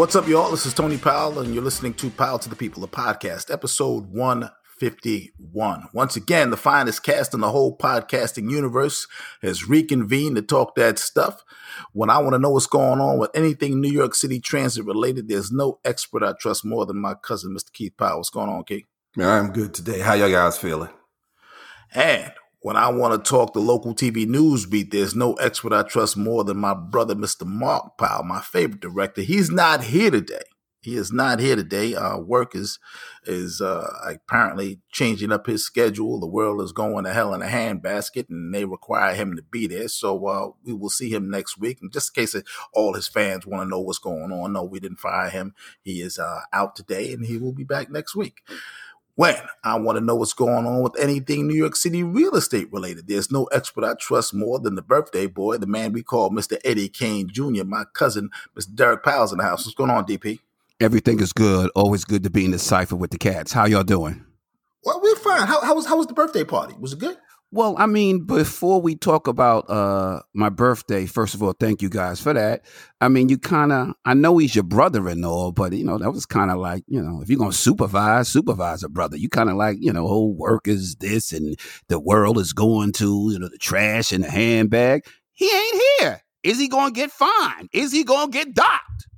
What's up, y'all? This is Tony Powell, and you're listening to Powell to the People, a podcast, episode 151. Once again, the finest cast in the whole podcasting universe has reconvened to talk that stuff. When I want to know what's going on with anything New York City transit related, there's no expert I trust more than my cousin, Mr. Keith Powell. What's going on, Keith? Man, I'm good today. How y'all guys feeling? And when I want to talk the local TV news beat, there's no expert I trust more than my brother, Mr. Mark Powell, my favorite director. He's not here today. He is not here today. Uh, work is is uh, apparently changing up his schedule. The world is going to hell in a handbasket, and they require him to be there. So uh, we will see him next week. And just in case all his fans want to know what's going on, no, we didn't fire him. He is uh, out today, and he will be back next week. When I want to know what's going on with anything New York City real estate related, there's no expert I trust more than the birthday boy, the man we call Mr. Eddie Kane Jr., my cousin, Mr. Derek Powell's in the house. What's going on, DP? Everything is good. Always good to be in the cipher with the cats. How y'all doing? Well, we're fine. How, how was how was the birthday party? Was it good? Well, I mean, before we talk about uh my birthday, first of all, thank you guys for that. I mean, you kind of, I know he's your brother and all, but you know, that was kind of like, you know, if you're gonna supervise, supervise a brother. You kind of like, you know, whole work is this, and the world is going to, you know, the trash and the handbag. He ain't here. Is he gonna get fined? Is he gonna get docked?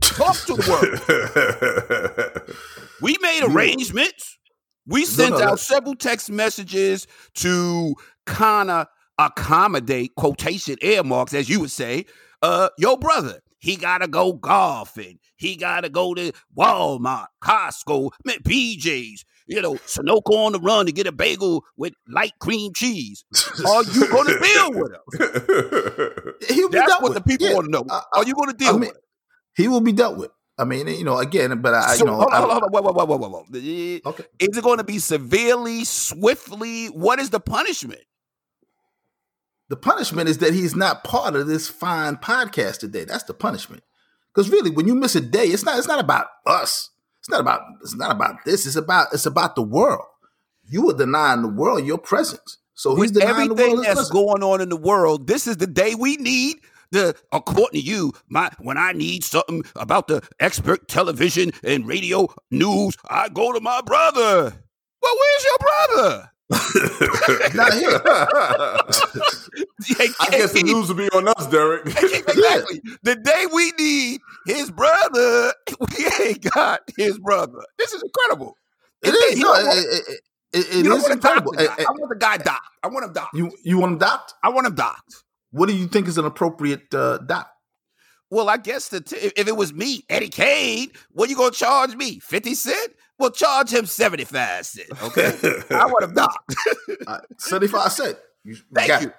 Talk to the world. we made arrangements. We sent no, no, out several text messages to kind of accommodate quotation air marks, as you would say. Uh, your brother, he gotta go golfing. He gotta go to Walmart, Costco, BJ's, you know, Sunoco on the run to get a bagel with light cream cheese. Are you gonna deal with him? That's what with. the people yeah. want to know. Are you gonna deal I mean, with him? He will be dealt with. I mean, you know, again, but I, so, you know, hold on, hold on, hold. Okay. Is it going to be severely, swiftly? What is the punishment? The punishment is that he's not part of this fine podcast today. That's the punishment. Because really, when you miss a day, it's not. It's not about us. It's not about. It's not about this. It's about. It's about the world. You are denying the world your presence. So he's With everything that's presence. going on in the world. This is the day we need the according to you, my when I need something about the expert television and radio news, I go to my brother. Well, where's your brother? Not here. I guess the news will be on us, Derek. exactly. The day we need his brother, we ain't got his brother. This is incredible. It is. No, it, it, it, it is incredible. Eh, eh, I want the guy docked. I want him docked. You you want him docked? I want him docked. What do you think is an appropriate uh, doc? Well, I guess the t- if it was me, Eddie Kane, what are you gonna charge me? Fifty cent? Well, charge him seventy five cent. Okay, I want him docked. uh, seventy five cent. You, Thank you.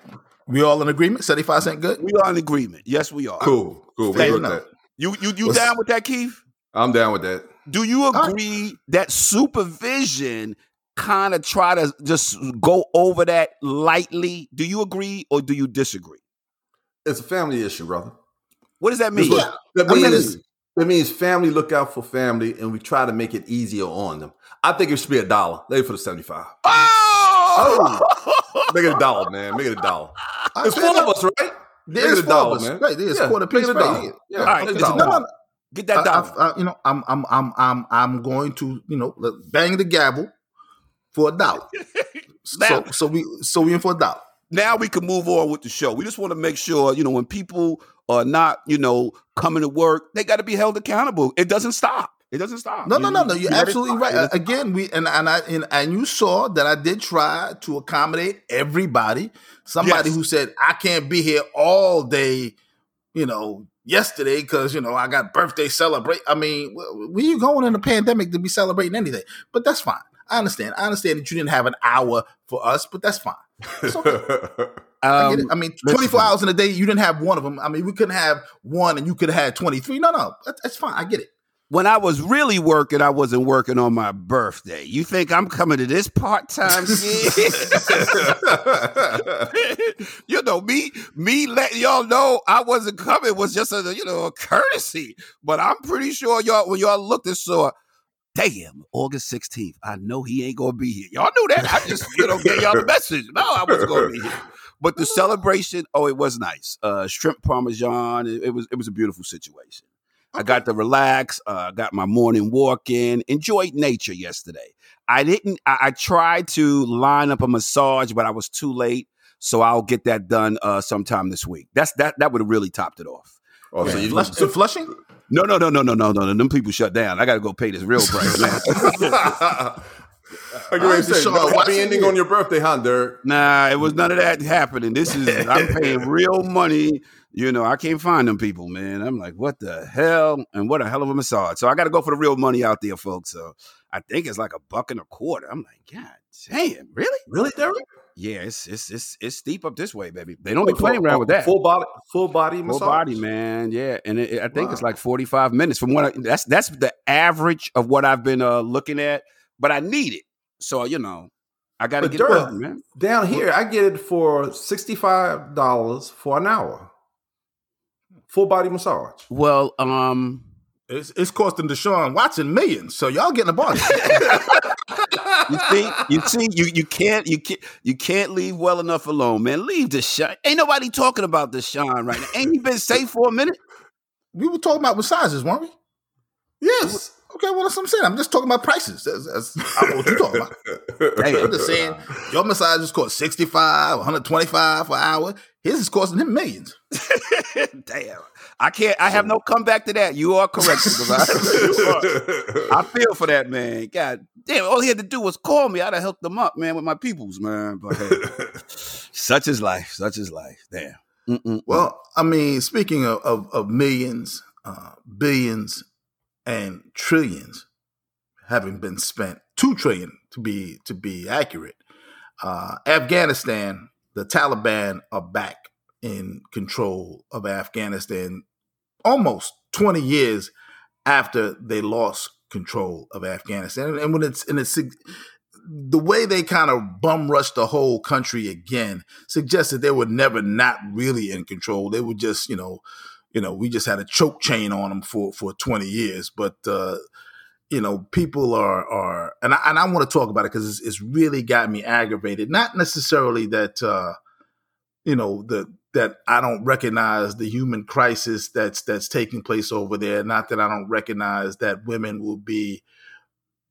We all in agreement? Seventy five cent good. We are in agreement. Yes, we are. Cool, cool. We that. You you you down with that, Keith? I'm down with that. Do you agree right. that supervision kind of try to just go over that lightly? Do you agree or do you disagree? It's a family issue, brother. What does that mean? What, that, means that means family look out for family, and we try to make it easier on them. I think it should be a dollar. Maybe for the seventy-five. Oh, oh. make it a dollar, man. Make it a dollar. It's four of us, right? There's four dollar, man. Right, there's yeah, quarter piece. Right. Yeah. All right, no, no, get that dollar. I, I, you know, I'm, I'm, I'm, I'm, I'm going to, you know, bang the gavel for a dollar. so, so we, so we in for a dollar now we can move on with the show. We just want to make sure, you know, when people are not, you know, coming to work, they got to be held accountable. It doesn't stop. It doesn't stop. No, no, no, no. You're absolutely right. Again, we and and I and, and you saw that I did try to accommodate everybody. Somebody yes. who said I can't be here all day, you know, yesterday because you know I got birthday celebrate. I mean, where you going in a pandemic to be celebrating anything? But that's fine. I understand. I understand that you didn't have an hour for us, but that's fine. Okay. I, um, I, mean, 24 hours in a day, you didn't have one of them. I mean, we couldn't have one and you could have had 23. No, no, that's fine. I get it. When I was really working, I wasn't working on my birthday. You think I'm coming to this part time you know, me, me letting y'all know I wasn't coming was just a you know a courtesy. But I'm pretty sure y'all when y'all looked and saw damn, August 16th. I know he ain't gonna be here. Y'all knew that. I just, you know, gave y'all the message. No, I wasn't gonna be here. But the celebration, oh, it was nice. Uh shrimp parmesan. It, it was it was a beautiful situation. I got to relax. Uh, got my morning walk in. Enjoyed nature yesterday. I didn't. I, I, tried to line up a massage, but I was too late. So I'll get that done uh, sometime this week. That's that. That would have really topped it off. Oh, so you so Flushing? No, no, no, no, no, no, no. No. Them people shut down. I got to go pay this real price, man. Are you ready to say no happy ending on your birthday, huh, Dirk? Nah, it was none of that happening. This is I'm paying real money. You know, I can't find them people, man. I'm like, what the hell? And what a hell of a massage. So I got to go for the real money out there, folks. So I think it's like a buck and a quarter. I'm like, God damn, really? Really, Derek? Yeah, it's it's it's it's steep up this way, baby. They don't be playing around with that. Full body, full body massage. Full body, man. Yeah, and it, I think wow. it's like forty five minutes from what I, that's that's the average of what I've been uh, looking at. But I need it, so you know, I got to get it man. Down here, I get it for sixty five dollars for an hour. Full body massage. Well, um, it's, it's costing Deshaun Watson millions, so y'all getting a bargain. you see, you see, you you can't you can't you can't leave well enough alone, man. Leave Deshaun. Ain't nobody talking about Deshaun right now. Ain't he been safe for a minute? We were talking about massages, weren't we? Yes. Okay, well that's what I'm saying. I'm just talking about prices. That's, that's, I don't know what you're talking about. hey, I'm just saying your massages cost 65, 125 for an hour. His is costing him millions. Damn. I can't. I have no comeback to that. You are correct, I feel for that man. God damn! All he had to do was call me. I'd have helped him up, man, with my peoples, man. But hey, such is life. Such is life. Damn. Mm-mm-mm. Well, I mean, speaking of of, of millions, uh, billions, and trillions having been spent, two trillion to be to be accurate. Uh, Afghanistan, the Taliban are back in control of Afghanistan almost 20 years after they lost control of Afghanistan. And when it's and it's the way they kind of bum rushed the whole country again suggests that they were never not really in control. They were just, you know, you know, we just had a choke chain on them for for 20 years. But uh, you know, people are are, and I, and I want to talk about it because it's, it's, really got me aggravated. Not necessarily that, uh, you know, the that I don't recognize the human crisis that's that's taking place over there. Not that I don't recognize that women will be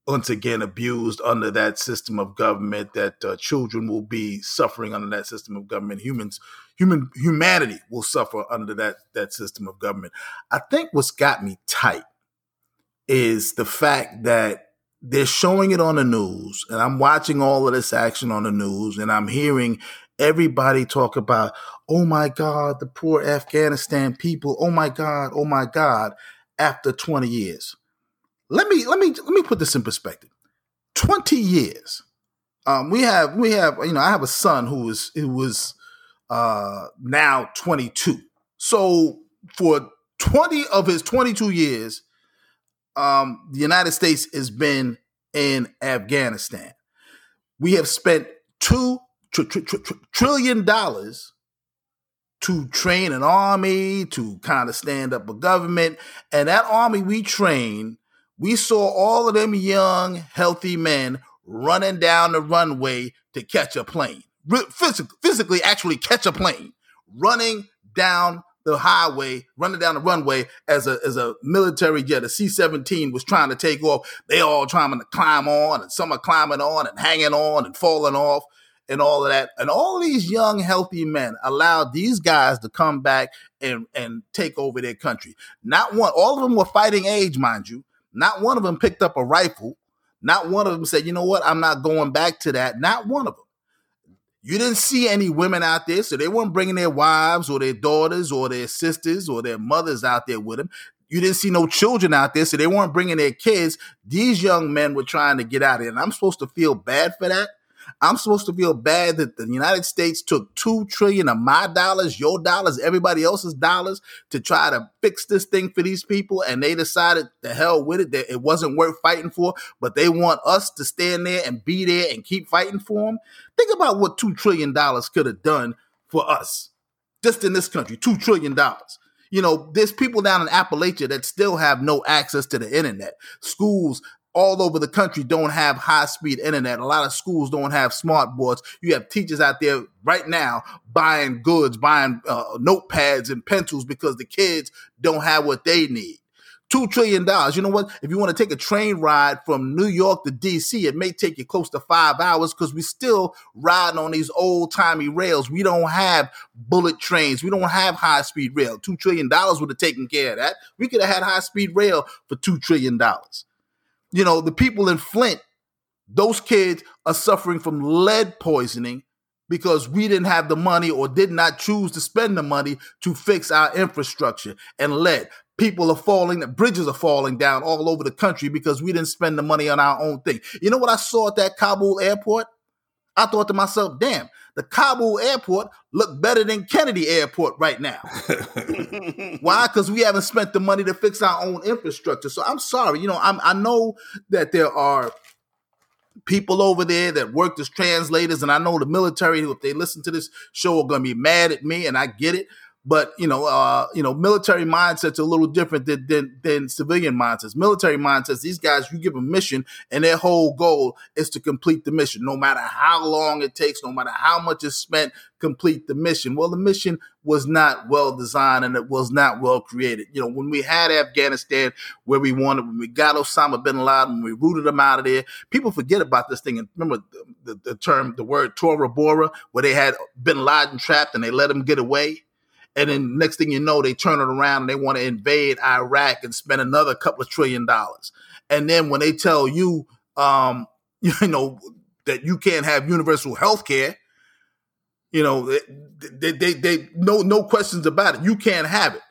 once again abused under that system of government. That uh, children will be suffering under that system of government. Humans, human humanity will suffer under that that system of government. I think what's got me tight is the fact that they're showing it on the news and I'm watching all of this action on the news and I'm hearing everybody talk about, oh my God, the poor Afghanistan people. Oh my God, oh my God, after 20 years. Let me let me let me put this in perspective. 20 years. Um, we have we have, you know, I have a son who is who was uh now 22. So for 20 of his 22 years, um, the United States has been in Afghanistan. We have spent two tr- tr- tr- trillion dollars to train an army, to kind of stand up a government. And that army we trained, we saw all of them young, healthy men running down the runway to catch a plane. Physically, physically actually catch a plane, running down the highway, running down the runway as a as a military jet, a C seventeen was trying to take off. They all trying to climb on, and some are climbing on and hanging on and falling off and all of that. And all these young, healthy men allowed these guys to come back and, and take over their country. Not one, all of them were fighting age, mind you. Not one of them picked up a rifle. Not one of them said, you know what, I'm not going back to that. Not one of them. You didn't see any women out there, so they weren't bringing their wives or their daughters or their sisters or their mothers out there with them. You didn't see no children out there, so they weren't bringing their kids. These young men were trying to get out of. And I'm supposed to feel bad for that? I'm supposed to feel bad that the United States took two trillion of my dollars, your dollars, everybody else's dollars to try to fix this thing for these people, and they decided the hell with it that it wasn't worth fighting for, but they want us to stand there and be there and keep fighting for them. Think about what two trillion dollars could have done for us, just in this country, two trillion dollars you know, there's people down in Appalachia that still have no access to the internet. Schools all over the country don't have high speed internet. A lot of schools don't have smart boards. You have teachers out there right now buying goods, buying uh, notepads and pencils because the kids don't have what they need. Two trillion dollars. You know what? If you want to take a train ride from New York to DC, it may take you close to five hours because we're still riding on these old timey rails. We don't have bullet trains. We don't have high speed rail. Two trillion dollars would have taken care of that. We could have had high speed rail for two trillion dollars. You know, the people in Flint, those kids are suffering from lead poisoning because we didn't have the money or did not choose to spend the money to fix our infrastructure and lead. People are falling, bridges are falling down all over the country because we didn't spend the money on our own thing. You know what I saw at that Kabul airport? I thought to myself, damn, the Kabul airport looked better than Kennedy Airport right now. Why? Because we haven't spent the money to fix our own infrastructure. So I'm sorry. You know, I'm, I know that there are people over there that worked as translators, and I know the military, if they listen to this show, are going to be mad at me, and I get it. But you know, uh, you know, military mindsets are a little different than, than, than civilian mindsets. Military mindsets, these guys, you give a mission, and their whole goal is to complete the mission, no matter how long it takes, no matter how much is spent, complete the mission. Well, the mission was not well designed and it was not well created. You know, when we had Afghanistan where we wanted, when we got Osama bin Laden, when we rooted him out of there, people forget about this thing. And remember the, the, the term, the word Tora Bora, where they had bin Laden trapped and they let him get away and then next thing you know, they turn it around and they want to invade Iraq and spend another couple of trillion dollars. And then when they tell you, um, you know, that you can't have universal health care, you know, they, they, they, no, no questions about it. You can't have it,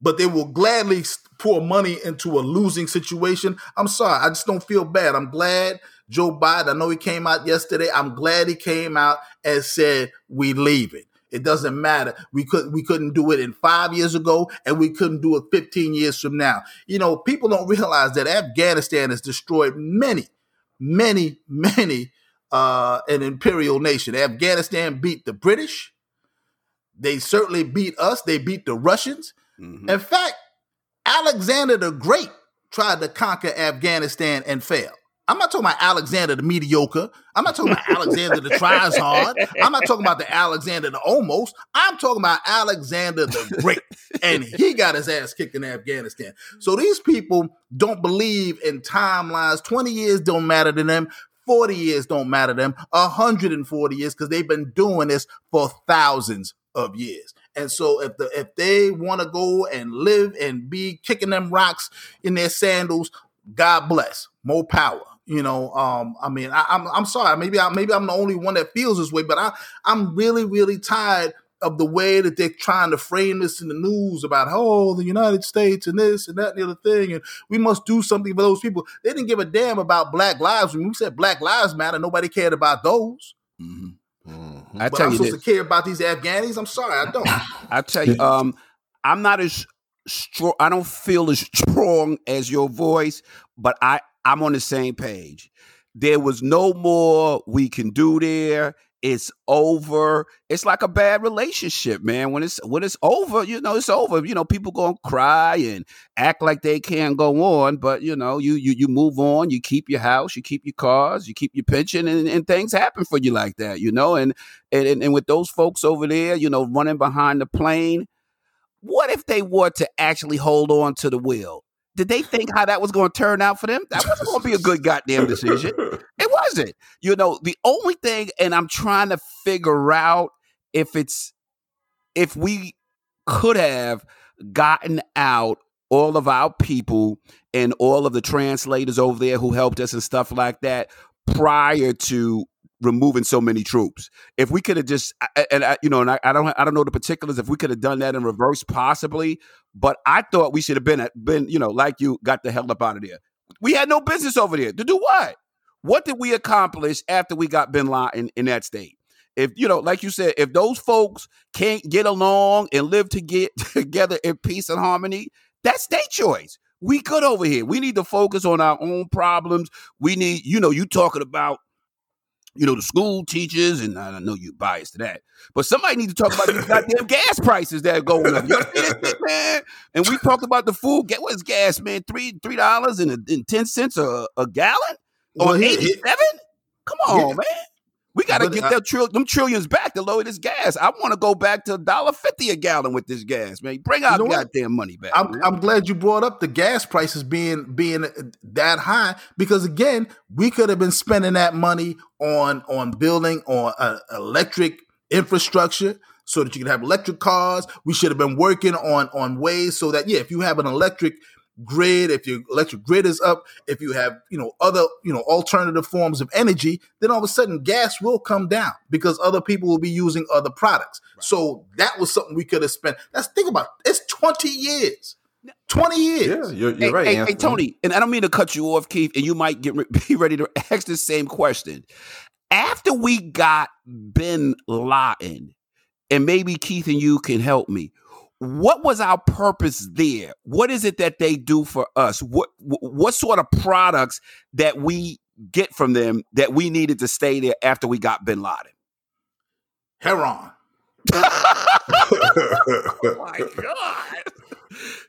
but they will gladly pour money into a losing situation. I'm sorry. I just don't feel bad. I'm glad Joe Biden, I know he came out yesterday. I'm glad he came out and said, we leave it. It doesn't matter. We could we couldn't do it in five years ago, and we couldn't do it 15 years from now. You know, people don't realize that Afghanistan has destroyed many, many, many uh, an imperial nation. Afghanistan beat the British. They certainly beat us. They beat the Russians. Mm-hmm. In fact, Alexander the Great tried to conquer Afghanistan and failed. I'm not talking about Alexander the mediocre. I'm not talking about Alexander the tries hard. I'm not talking about the Alexander the almost. I'm talking about Alexander the Great. And he got his ass kicked in Afghanistan. So these people don't believe in timelines. 20 years don't matter to them. 40 years don't matter to them. 140 years because they've been doing this for thousands of years. And so if the if they want to go and live and be kicking them rocks in their sandals, God bless. More power. You know, um, I mean, I, am I'm, I'm sorry. Maybe I maybe I'm the only one that feels this way, but I I'm really really tired of the way that they're trying to frame this in the news about oh the United States and this and that and the other thing, and we must do something for those people. They didn't give a damn about Black lives. When we said Black Lives Matter, nobody cared about those. Mm-hmm. Mm-hmm. I tell I'm you supposed this. to care about these Afghanis. I'm sorry, I don't. I tell you, um, I'm not as strong. I don't feel as strong as your voice, but I I'm on the same page. There was no more we can do there. It's over. It's like a bad relationship, man. When it's when it's over, you know, it's over. You know, people gonna cry and act like they can't go on, but you know, you you you move on. You keep your house, you keep your cars, you keep your pension, and, and things happen for you like that, you know. And, and and with those folks over there, you know, running behind the plane, what if they were to actually hold on to the wheel? Did they think how that was going to turn out for them? That wasn't going to be a good goddamn decision. It wasn't. You know, the only thing, and I'm trying to figure out if it's if we could have gotten out all of our people and all of the translators over there who helped us and stuff like that prior to removing so many troops. If we could have just, and you know, and I, I, don't, I don't know the particulars. If we could have done that in reverse, possibly. But I thought we should have been, at, been, you know, like you, got the hell up out of there. We had no business over there to do what? What did we accomplish after we got Bin Laden in, in that state? If you know, like you said, if those folks can't get along and live to get together in peace and harmony, that's their choice. We good over here. We need to focus on our own problems. We need, you know, you talking about you know, the school teachers, and I know you're biased to that, but somebody need to talk about these goddamn gas prices that are going up. You shit, man? And we talked about the food. Get what's gas, man? Three three dollars and, and ten cents a, a gallon or eighty seven? Come on, man. We got to get I, trill- them trillions back to lower this gas. I want to go back to a dollar fifty a gallon with this gas, man. Bring our you know goddamn money back. I'm, I'm, glad you brought up the gas prices being being that high because again, we could have been spending that money on on building on uh, electric infrastructure so that you can have electric cars. We should have been working on on ways so that yeah, if you have an electric grid, if your electric grid is up, if you have, you know, other, you know, alternative forms of energy, then all of a sudden gas will come down because other people will be using other products. Right. So that was something we could have spent. Let's think about it. it's 20 years. 20 years. Yeah, you're, you're hey, right. Hey, hey, Tony, and I don't mean to cut you off, Keith, and you might get be ready to ask the same question. After we got Bin Laden, and maybe Keith and you can help me what was our purpose there? What is it that they do for us? What what sort of products that we get from them that we needed to stay there after we got Bin Laden? Heron. oh my god.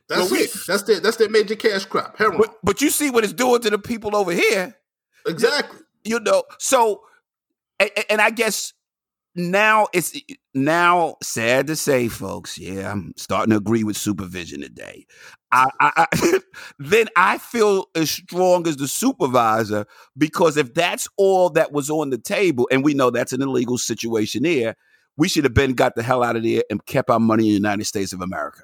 That's it. That's their that's their major cash crop. Heron. But, but you see what it's doing to the people over here. Exactly. You know, so and, and I guess now it's eh, eh, now sad to say, folks. Yeah, I'm starting to agree with supervision today. I, I, I then I feel as strong as the supervisor because if that's all that was on the table, and we know that's an illegal situation there, we should have been got the hell out of there and kept our money in the United States of America.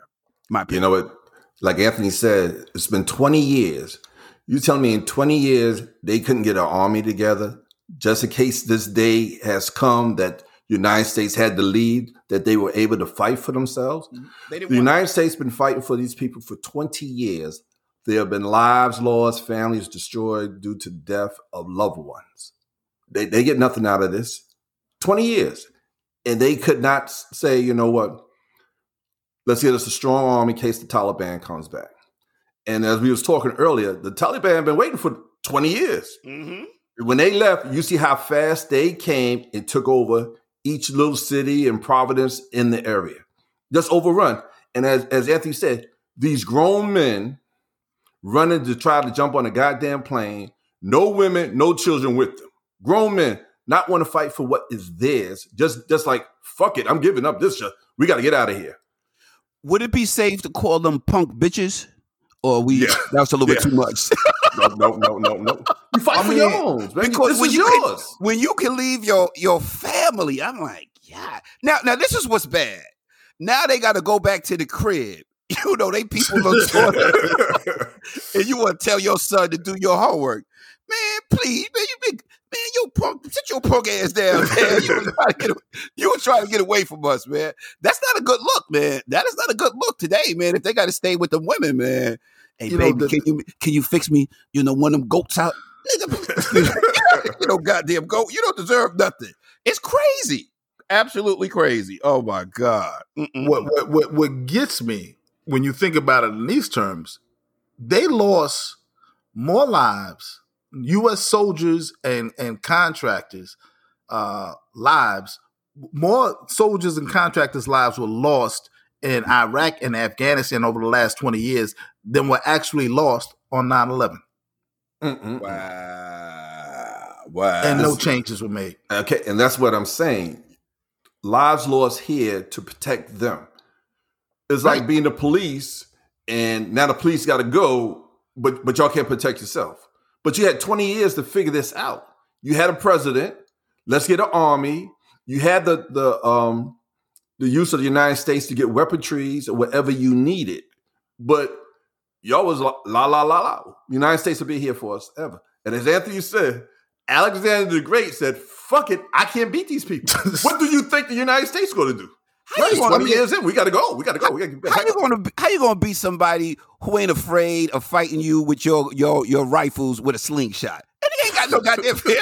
My opinion. You know what? Like Anthony said, it's been 20 years. You tell me in 20 years they couldn't get an army together just in case this day has come that United States had the lead that they were able to fight for themselves. Mm-hmm. The United States been fighting for these people for 20 years. There have been lives lost, families destroyed due to death of loved ones. They, they get nothing out of this. 20 years. And they could not say, you know what, let's get us a strong army in case the Taliban comes back. And as we was talking earlier, the Taliban have been waiting for 20 years. Mm-hmm. When they left, you see how fast they came and took over each little city and providence in the area. Just overrun. And as, as Anthony said, these grown men running to try to jump on a goddamn plane, no women, no children with them. Grown men not want to fight for what is theirs. Just just like, fuck it, I'm giving up this shit. We got to get out of here. Would it be safe to call them punk bitches? Or we yeah. that's a little yeah. bit too much. no, no, no, no, no. You fight I for mean, your own, because this when you yours. Can, when you can leave your your family, I'm like, yeah. Now, now this is what's bad. Now they got to go back to the crib. You know, they people don't and you want to tell your son to do your homework. Man, please, man, you been man, you punk, sit your punk ass down, man. You were, trying to get, you were trying to get away from us, man. That's not a good look, man. That is not a good look today, man. If they got to stay with the women, man. Hey, you baby, know, the, can you can you fix me? You know, one of them goats out. you know, goddamn goat. You don't deserve nothing. It's crazy, absolutely crazy. Oh my god. What, what what what gets me when you think about it in these terms, they lost more lives U.S. soldiers and and contractors' uh, lives, more soldiers and contractors' lives were lost in Iraq and Afghanistan over the last 20 years than were actually lost on 9 11. Wow. Wow. And no changes were made. Okay. And that's what I'm saying. Lives lost here to protect them. It's right. like being the police, and now the police got to go, but but y'all can't protect yourself. But you had 20 years to figure this out. You had a president. Let's get an army. You had the the um the use of the United States to get weaponries or whatever you needed. But y'all was la la la la la. United States will be here for us ever. And as Anthony said, Alexander the Great said, "Fuck it, I can't beat these people." what do you think the United States going to do? How right, twenty be, years in, we got to go. We got to go. We gotta, how you going to how you going to beat somebody who ain't afraid of fighting you with your your your rifles with a slingshot? And they ain't got no goddamn fear.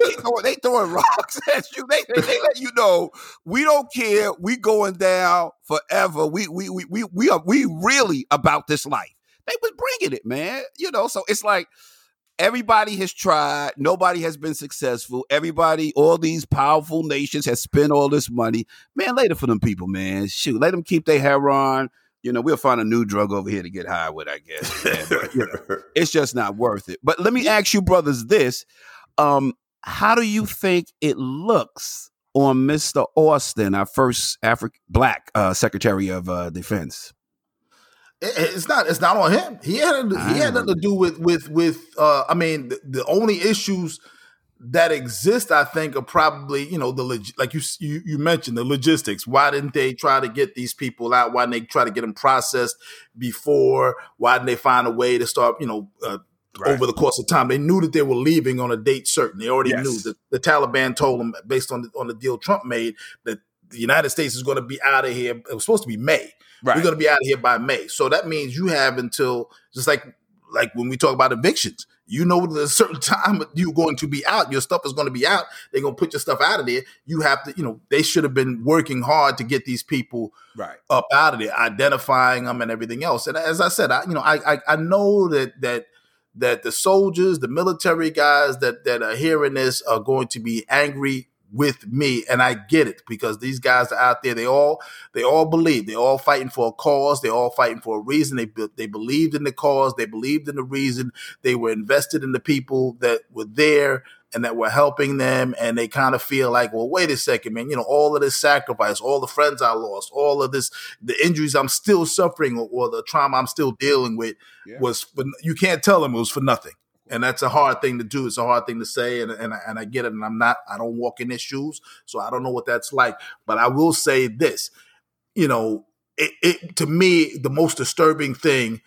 They throwing, they throwing rocks at you. They, they, they let you know we don't care. We going down forever. We we we we we are we really about this life. They was bringing it, man. You know, so it's like everybody has tried. Nobody has been successful. Everybody all these powerful nations has spent all this money. Man later for them people man. Shoot let them keep their hair on. You know we'll find a new drug over here to get high with i guess but, you know, it's just not worth it. But let me ask you brothers this. Um how do you think it looks on Mr. Austin, our first African black uh, Secretary of uh, Defense? It's not. It's not on him. He had. He had nothing to do with with with. Uh, I mean, the, the only issues that exist, I think, are probably you know the log- like you, you you mentioned the logistics. Why didn't they try to get these people out? Why didn't they try to get them processed before? Why didn't they find a way to start you know uh, right. over the course of time? They knew that they were leaving on a date certain. They already yes. knew that the Taliban told them based on the, on the deal Trump made that the United States is going to be out of here. It was supposed to be May. Right. We're going to be out of here by May. So that means you have until just like like when we talk about evictions you know, at a certain time you're going to be out. Your stuff is going to be out. They're going to put your stuff out of there. You have to, you know, they should have been working hard to get these people right up out of there, identifying them and everything else. And as I said, I, you know, I, I, I know that that that the soldiers, the military guys that that are hearing this are going to be angry with me and I get it because these guys are out there they all they all believe they're all fighting for a cause they're all fighting for a reason they they believed in the cause they believed in the reason they were invested in the people that were there and that were helping them and they kind of feel like well wait a second man you know all of this sacrifice all the friends I lost all of this the injuries I'm still suffering or, or the trauma I'm still dealing with yeah. was for, you can't tell them it was for nothing and that's a hard thing to do. It's a hard thing to say, and and and I get it. And I'm not. I don't walk in their shoes, so I don't know what that's like. But I will say this: you know, it, it to me the most disturbing thing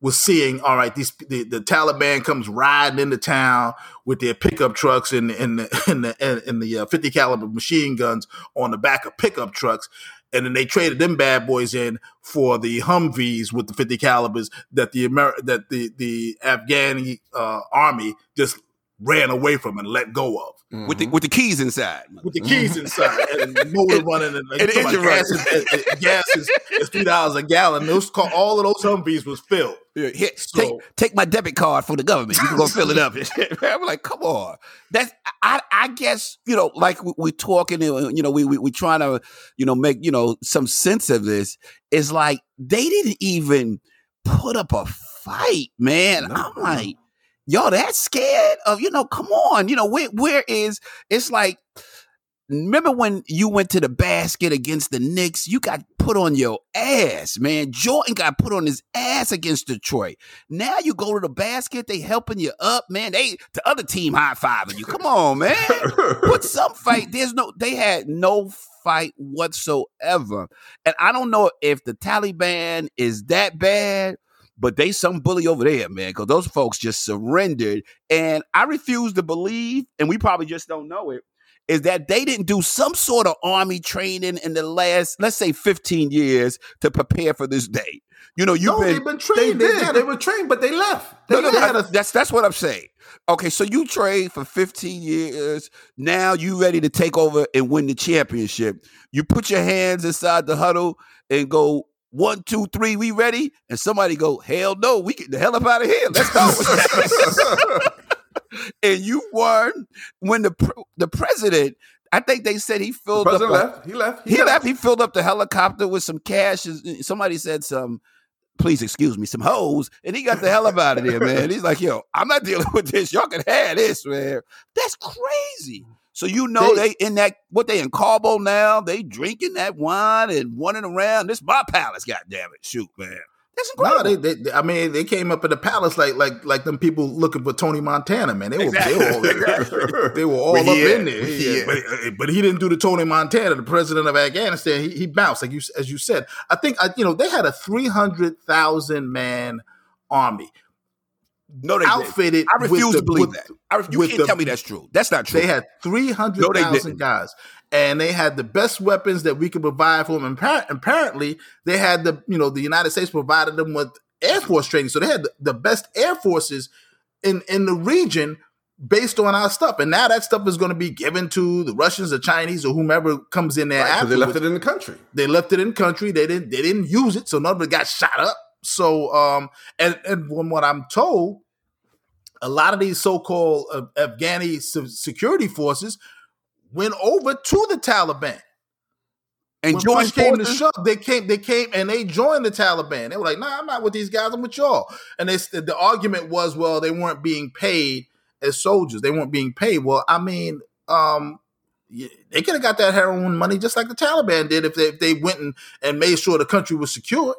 was seeing. All right, these the, the Taliban comes riding into town with their pickup trucks and and the and the, and the uh, 50 caliber machine guns on the back of pickup trucks and then they traded them bad boys in for the Humvees with the 50 calibers that the Amer- that the the Afghani uh, army just ran away from and let go of. Mm-hmm. With the with the keys inside. With the keys inside and the motor running and, and engine gas, is, gas is, is three dollars a gallon. Those all of those Humvees was filled. Yeah, here, so, take take my debit card from the government. You can go fill it up. I'm like, come on. That's I I guess you know, like we're talking. You know, we we we trying to you know make you know some sense of this. Is like they didn't even put up a fight, man. No. I'm like y'all that scared of, you know, come on, you know, where where is it's like remember when you went to the basket against the Knicks? You got put on your ass, man. Jordan got put on his ass against Detroit. Now you go to the basket, they helping you up, man. They the other team high fiving you. Come on, man. Put some fight. There's no they had no fight whatsoever. And I don't know if the Taliban is that bad but they some bully over there, man, because those folks just surrendered. And I refuse to believe, and we probably just don't know it, is that they didn't do some sort of army training in the last, let's say, 15 years to prepare for this day. You know, you've no, been, they've been trained. They, they, yeah, they were trained, but they left. They no, no, a- that's that's what I'm saying. Okay, so you trained for 15 years. Now you ready to take over and win the championship. You put your hands inside the huddle and go, one, two, three, we ready? And somebody go, hell no, we get the hell up out of here. Let's go. and you won when the the president. I think they said he filled up. Left. He left. He, he left. left. He filled up the helicopter with some cash. Somebody said some. Please excuse me, some hoes, and he got the hell up out of there, man. He's like, "Yo, I'm not dealing with this. Y'all can have this, man. That's crazy." So you know they, they, in that what they in Kabul now, they drinking that wine and running around. This my palace, God damn it. Shoot, man. That's incredible. No, they, they, I mean, they came up in the palace like like like them people looking for Tony Montana, man. They were exactly. they were all, they were all up in there. Yeah. But, uh, but he didn't do the Tony Montana, the president of Afghanistan. He, he bounced like you as you said. I think I, you know they had a three hundred thousand man army. No, they outfitted. Did. I refuse the, to believe with, that. I, you can't the, tell me that's true. That's not true. They had three hundred thousand no, guys, and they had the best weapons that we could provide for them. And apparently, they had the you know the United States provided them with air force training, so they had the, the best air forces in in the region based on our stuff. And now that stuff is going to be given to the Russians, the Chinese, or whomever comes in there. Right, they left it in the country. They left it in the country. They didn't. They didn't use it, so none of it got shot up. So, um, and and from what I'm told, a lot of these so-called uh, Afghani security forces went over to the Taliban. And when joined came to shove, they came, they came and they joined the Taliban. They were like, "Nah, I'm not with these guys. I'm with y'all." And they, the argument was, well, they weren't being paid as soldiers. They weren't being paid. Well, I mean, um, they could have got that heroin money just like the Taliban did if they, if they went and, and made sure the country was secure.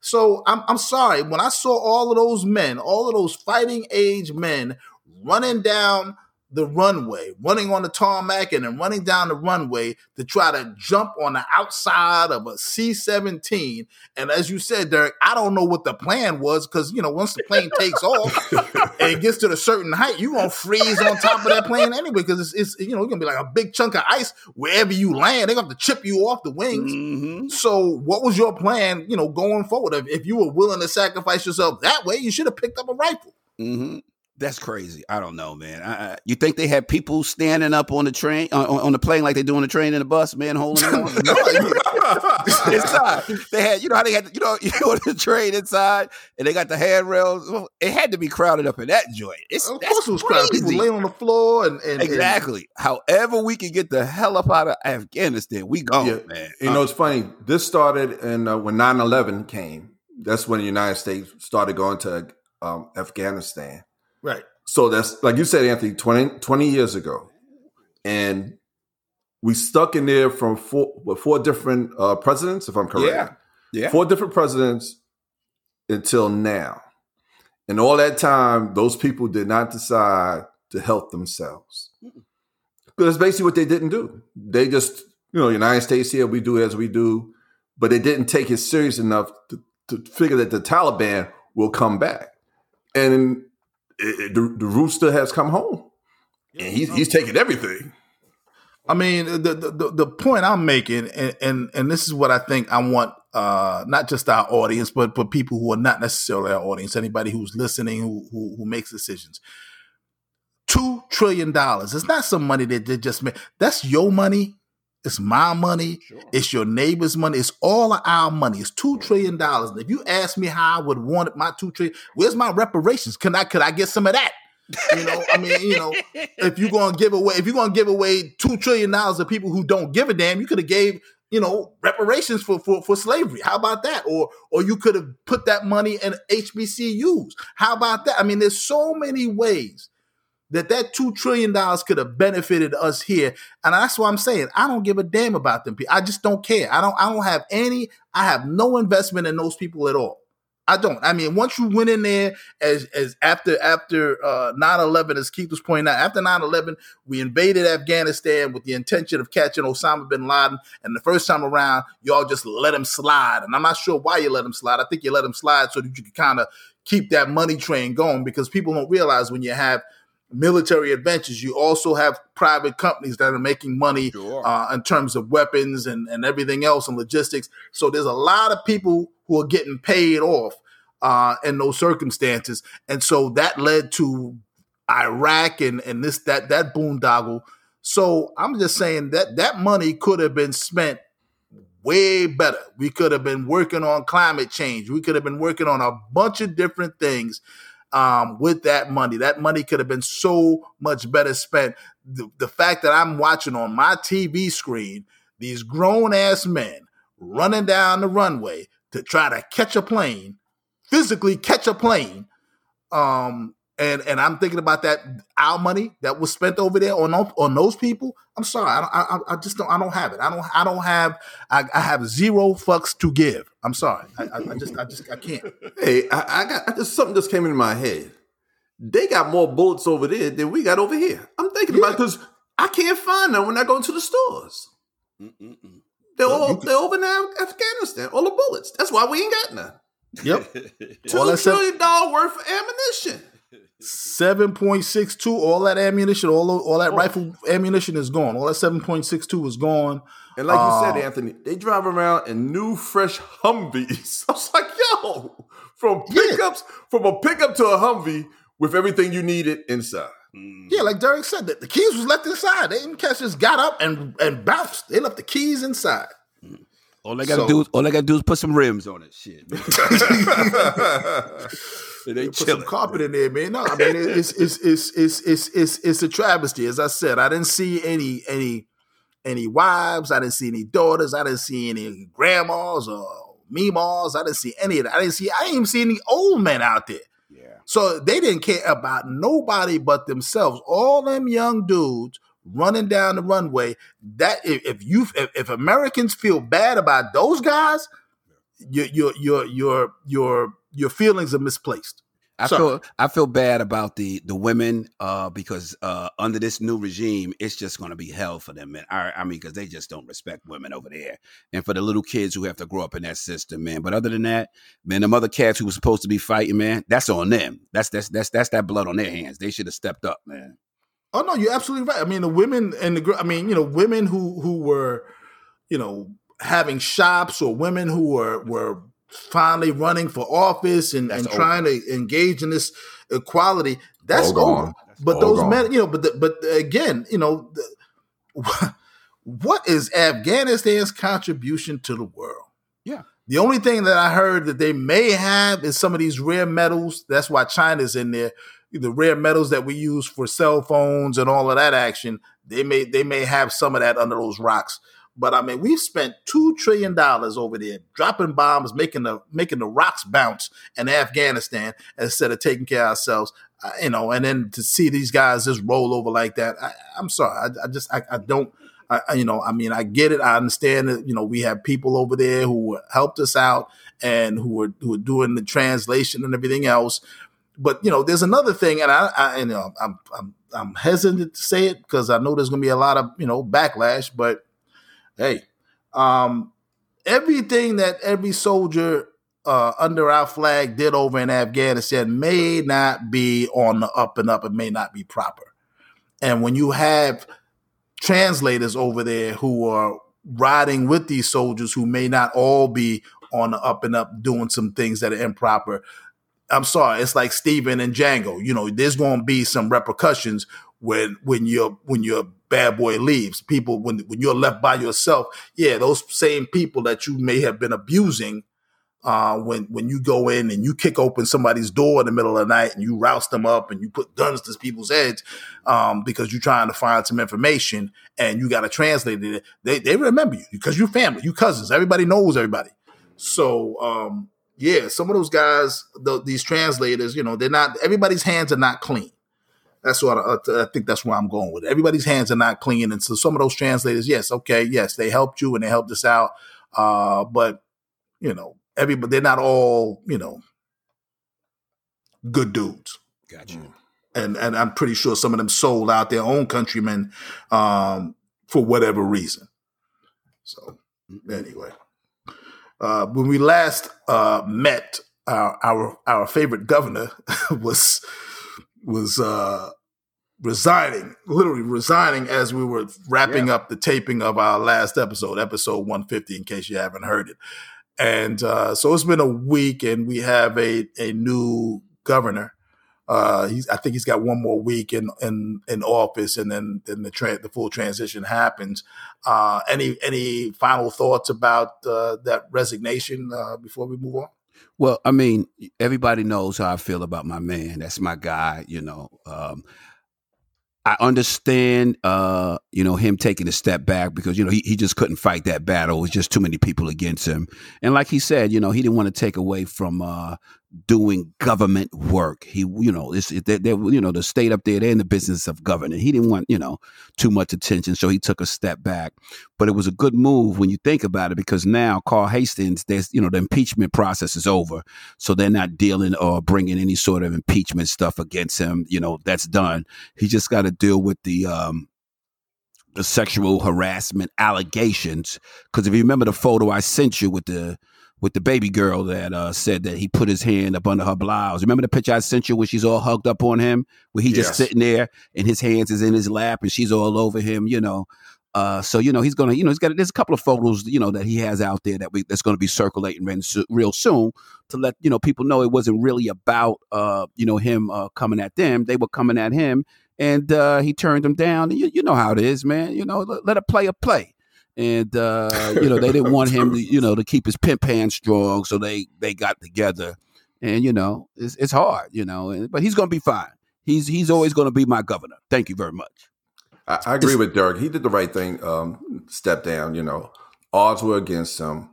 So I'm, I'm sorry. When I saw all of those men, all of those fighting age men running down the runway, running on the tarmac and then running down the runway to try to jump on the outside of a C 17. And as you said, Derek, I don't know what the plan was because, you know, once the plane takes off and it gets to a certain height, you're going to freeze on top of that plane anyway because it's, it's, you know, it's going to be like a big chunk of ice wherever you land. They're going to have to chip you off the wings. Mm-hmm. So, what was your plan, you know, going forward? If, if you were willing to sacrifice yourself that way, you should have picked up a rifle. Mm-hmm. That's crazy. I don't know, man. I, I, you think they had people standing up on the train on, on the plane like they do on the train and the bus, man, holding on inside? They had, you know how they had, you know, you know, the train inside, and they got the handrails. It had to be crowded up in that joint. It's, of course, it was crowded. People laying on the floor, and, and exactly. And, However, we can get the hell up out of Afghanistan, we go, yeah. man. You know, it's funny. This started in uh, when 9-11 came. That's when the United States started going to um, Afghanistan Right. So that's like you said, Anthony, 20, 20 years ago. And we stuck in there from four, four different uh, presidents, if I'm correct. Yeah. yeah. Four different presidents until now. And all that time, those people did not decide to help themselves. Because basically what they didn't do. They just, you know, United States here, we do as we do, but they didn't take it serious enough to, to figure that the Taliban will come back. And it, the, the rooster has come home, and he's he's taking everything. I mean, the, the the point I'm making, and, and and this is what I think I want, uh, not just our audience, but but people who are not necessarily our audience, anybody who's listening, who who, who makes decisions. Two trillion dollars. It's not some money that they just made. That's your money. It's my money. Sure. It's your neighbor's money. It's all of our money. It's two trillion dollars. And if you ask me how I would want it, my two trillion, where's my reparations? Can I could I get some of that? You know, I mean, you know, if you're gonna give away, if you're gonna give away two trillion dollars to people who don't give a damn, you could have gave, you know, reparations for, for for slavery. How about that? Or or you could have put that money in HBCUs. How about that? I mean, there's so many ways that that two trillion dollars could have benefited us here, and that's why I'm saying I don't give a damn about them people. I just don't care. I don't. I don't have any. I have no investment in those people at all. I don't. I mean, once you went in there as as after after uh 9-11, as Keith was pointing out, after 9-11, we invaded Afghanistan with the intention of catching Osama bin Laden. And the first time around, y'all just let him slide. And I'm not sure why you let him slide. I think you let him slide so that you could kind of keep that money train going because people don't realize when you have military adventures, you also have private companies that are making money sure. uh, in terms of weapons and, and everything else and logistics. So there's a lot of people who are getting paid off uh, in those circumstances. And so that led to Iraq and, and this, that, that boondoggle. So I'm just saying that that money could have been spent way better. We could have been working on climate change. We could have been working on a bunch of different things um, with that money. That money could have been so much better spent. The, the fact that I'm watching on my TV screen these grown ass men running down the runway to try to catch a plane, physically catch a plane, um, and and I'm thinking about that our money that was spent over there on on those people. I'm sorry, I, I, I just don't I don't have it. I don't I don't have I, I have zero fucks to give. I'm sorry, I, I, just I just I can't. Hey, I, I got I just something just came into my head. They got more bullets over there than we got over here. I'm thinking yeah. about because I can't find them when I go into the stores. Mm-mm-mm. They're all they're over now Afghanistan. All the bullets. That's why we ain't got none. Yep, two trillion dollar worth of ammunition. Seven point six two. All that ammunition, all all that oh. rifle ammunition is gone. All that seven point six two is gone. And like uh, you said, Anthony, they drive around in new, fresh Humvees. I was like, yo, from pickups, yeah. from a pickup to a Humvee with everything you needed inside. Yeah, like Derek said, the, the keys was left inside. They didn't catch just got up and and bounced. They left the keys inside. All they gotta so, do is all they gotta do is put some rims on it. Shit. they put some carpet in there, man. No, I mean it's it's it's it's it's it's it's a travesty. As I said, I didn't see any any any wives. I didn't see any daughters. I didn't see any grandmas or memas. I didn't see any of that. I didn't see. I didn't even see any old men out there. Yeah. So they didn't care about nobody but themselves. All them young dudes running down the runway. That if, if you if, if, Americans feel bad about those guys, your your your your your your feelings are misplaced. I feel I feel bad about the the women uh, because uh, under this new regime, it's just going to be hell for them, man. I, I mean, because they just don't respect women over there, and for the little kids who have to grow up in that system, man. But other than that, man, the mother cats who were supposed to be fighting, man, that's on them. That's that's that's that's that blood on their hands. They should have stepped up, man. Oh no, you're absolutely right. I mean, the women and the girl I mean, you know, women who who were, you know, having shops or women who were were finally running for office and, and trying to engage in this equality. That's All over. Gone. But All those gone. men, you know, but the, but again, you know, the, what is Afghanistan's contribution to the world? Yeah. The only thing that I heard that they may have is some of these rare metals. That's why China's in there. The rare metals that we use for cell phones and all of that action. They may they may have some of that under those rocks. But I mean, we've spent two trillion dollars over there dropping bombs, making the making the rocks bounce in Afghanistan instead of taking care of ourselves. Uh, you know, and then to see these guys just roll over like that, I, am sorry. I, I just I, I don't. I, you know, I mean, I get it. I understand that. You know, we have people over there who helped us out and who are who are doing the translation and everything else. But you know, there's another thing, and I, I you know, I'm I'm I'm hesitant to say it because I know there's going to be a lot of you know backlash, but hey, um, everything that every soldier uh, under our flag did over in Afghanistan may not be on the up and up. It may not be proper. And when you have translators over there who are riding with these soldiers who may not all be on the up and up doing some things that are improper. I'm sorry, it's like Stephen and Django. You know, there's going to be some repercussions when when you're when you're bad boy leaves. People, when when you're left by yourself, yeah, those same people that you may have been abusing, uh, when when you go in and you kick open somebody's door in the middle of the night and you rouse them up and you put guns to people's heads um, because you're trying to find some information and you got to translate it. They they remember you because you're family, you cousins. Everybody knows everybody. So um, yeah, some of those guys, the, these translators, you know, they're not. Everybody's hands are not clean. That's what I, I, think. That's where I'm going with it. Everybody's hands are not clean, and so some of those translators, yes, okay, yes, they helped you and they helped us out, uh, but you know, everybody they're not all you know good dudes. Gotcha. Mm. And and I'm pretty sure some of them sold out their own countrymen um, for whatever reason. So anyway, uh, when we last uh, met, our our our favorite governor was was uh, resigning, literally resigning as we were wrapping yeah. up the taping of our last episode, episode 150, in case you haven't heard it. And uh, so it's been a week, and we have a a new governor. Uh, he's, I think he's got one more week in in, in office, and then then the tra- the full transition happens. Uh, any any final thoughts about uh, that resignation uh, before we move on? Well, I mean, everybody knows how I feel about my man. That's my guy, you know. Um, I understand, uh, you know, him taking a step back because, you know, he, he just couldn't fight that battle. It was just too many people against him. And like he said, you know, he didn't want to take away from uh, doing government work. He, you know, it's, they, they, you know, the state up there, they're in the business of governing. He didn't want, you know, too much attention. So he took a step back. But it was a good move when you think about it because now Carl Heastie, there's, you know, the impeachment process is over. So they're not dealing or bringing any sort of impeachment stuff against him. You know, that's done. He just got to deal with the, um, the sexual harassment allegations. Because if you remember the photo I sent you with the with the baby girl that uh, said that he put his hand up under her blouse. Remember the picture I sent you where she's all hugged up on him, where he's yes. just sitting there and his hands is in his lap and she's all over him, you know. Uh, so you know he's gonna, you know, he's got there's a couple of photos, you know, that he has out there that we that's gonna be circulating real soon to let you know people know it wasn't really about uh, you know, him uh, coming at them. They were coming at him, and uh, he turned them down. You, you know how it is, man. You know, let, let a player play and uh, you know they didn't want him to you know to keep his pimp hand strong, so they they got together, and you know it's it's hard, you know, but he's gonna be fine. He's he's always gonna be my governor. Thank you very much. I, I agree it's, with Dirk. He did the right thing. Um, step down. You know, odds were against him.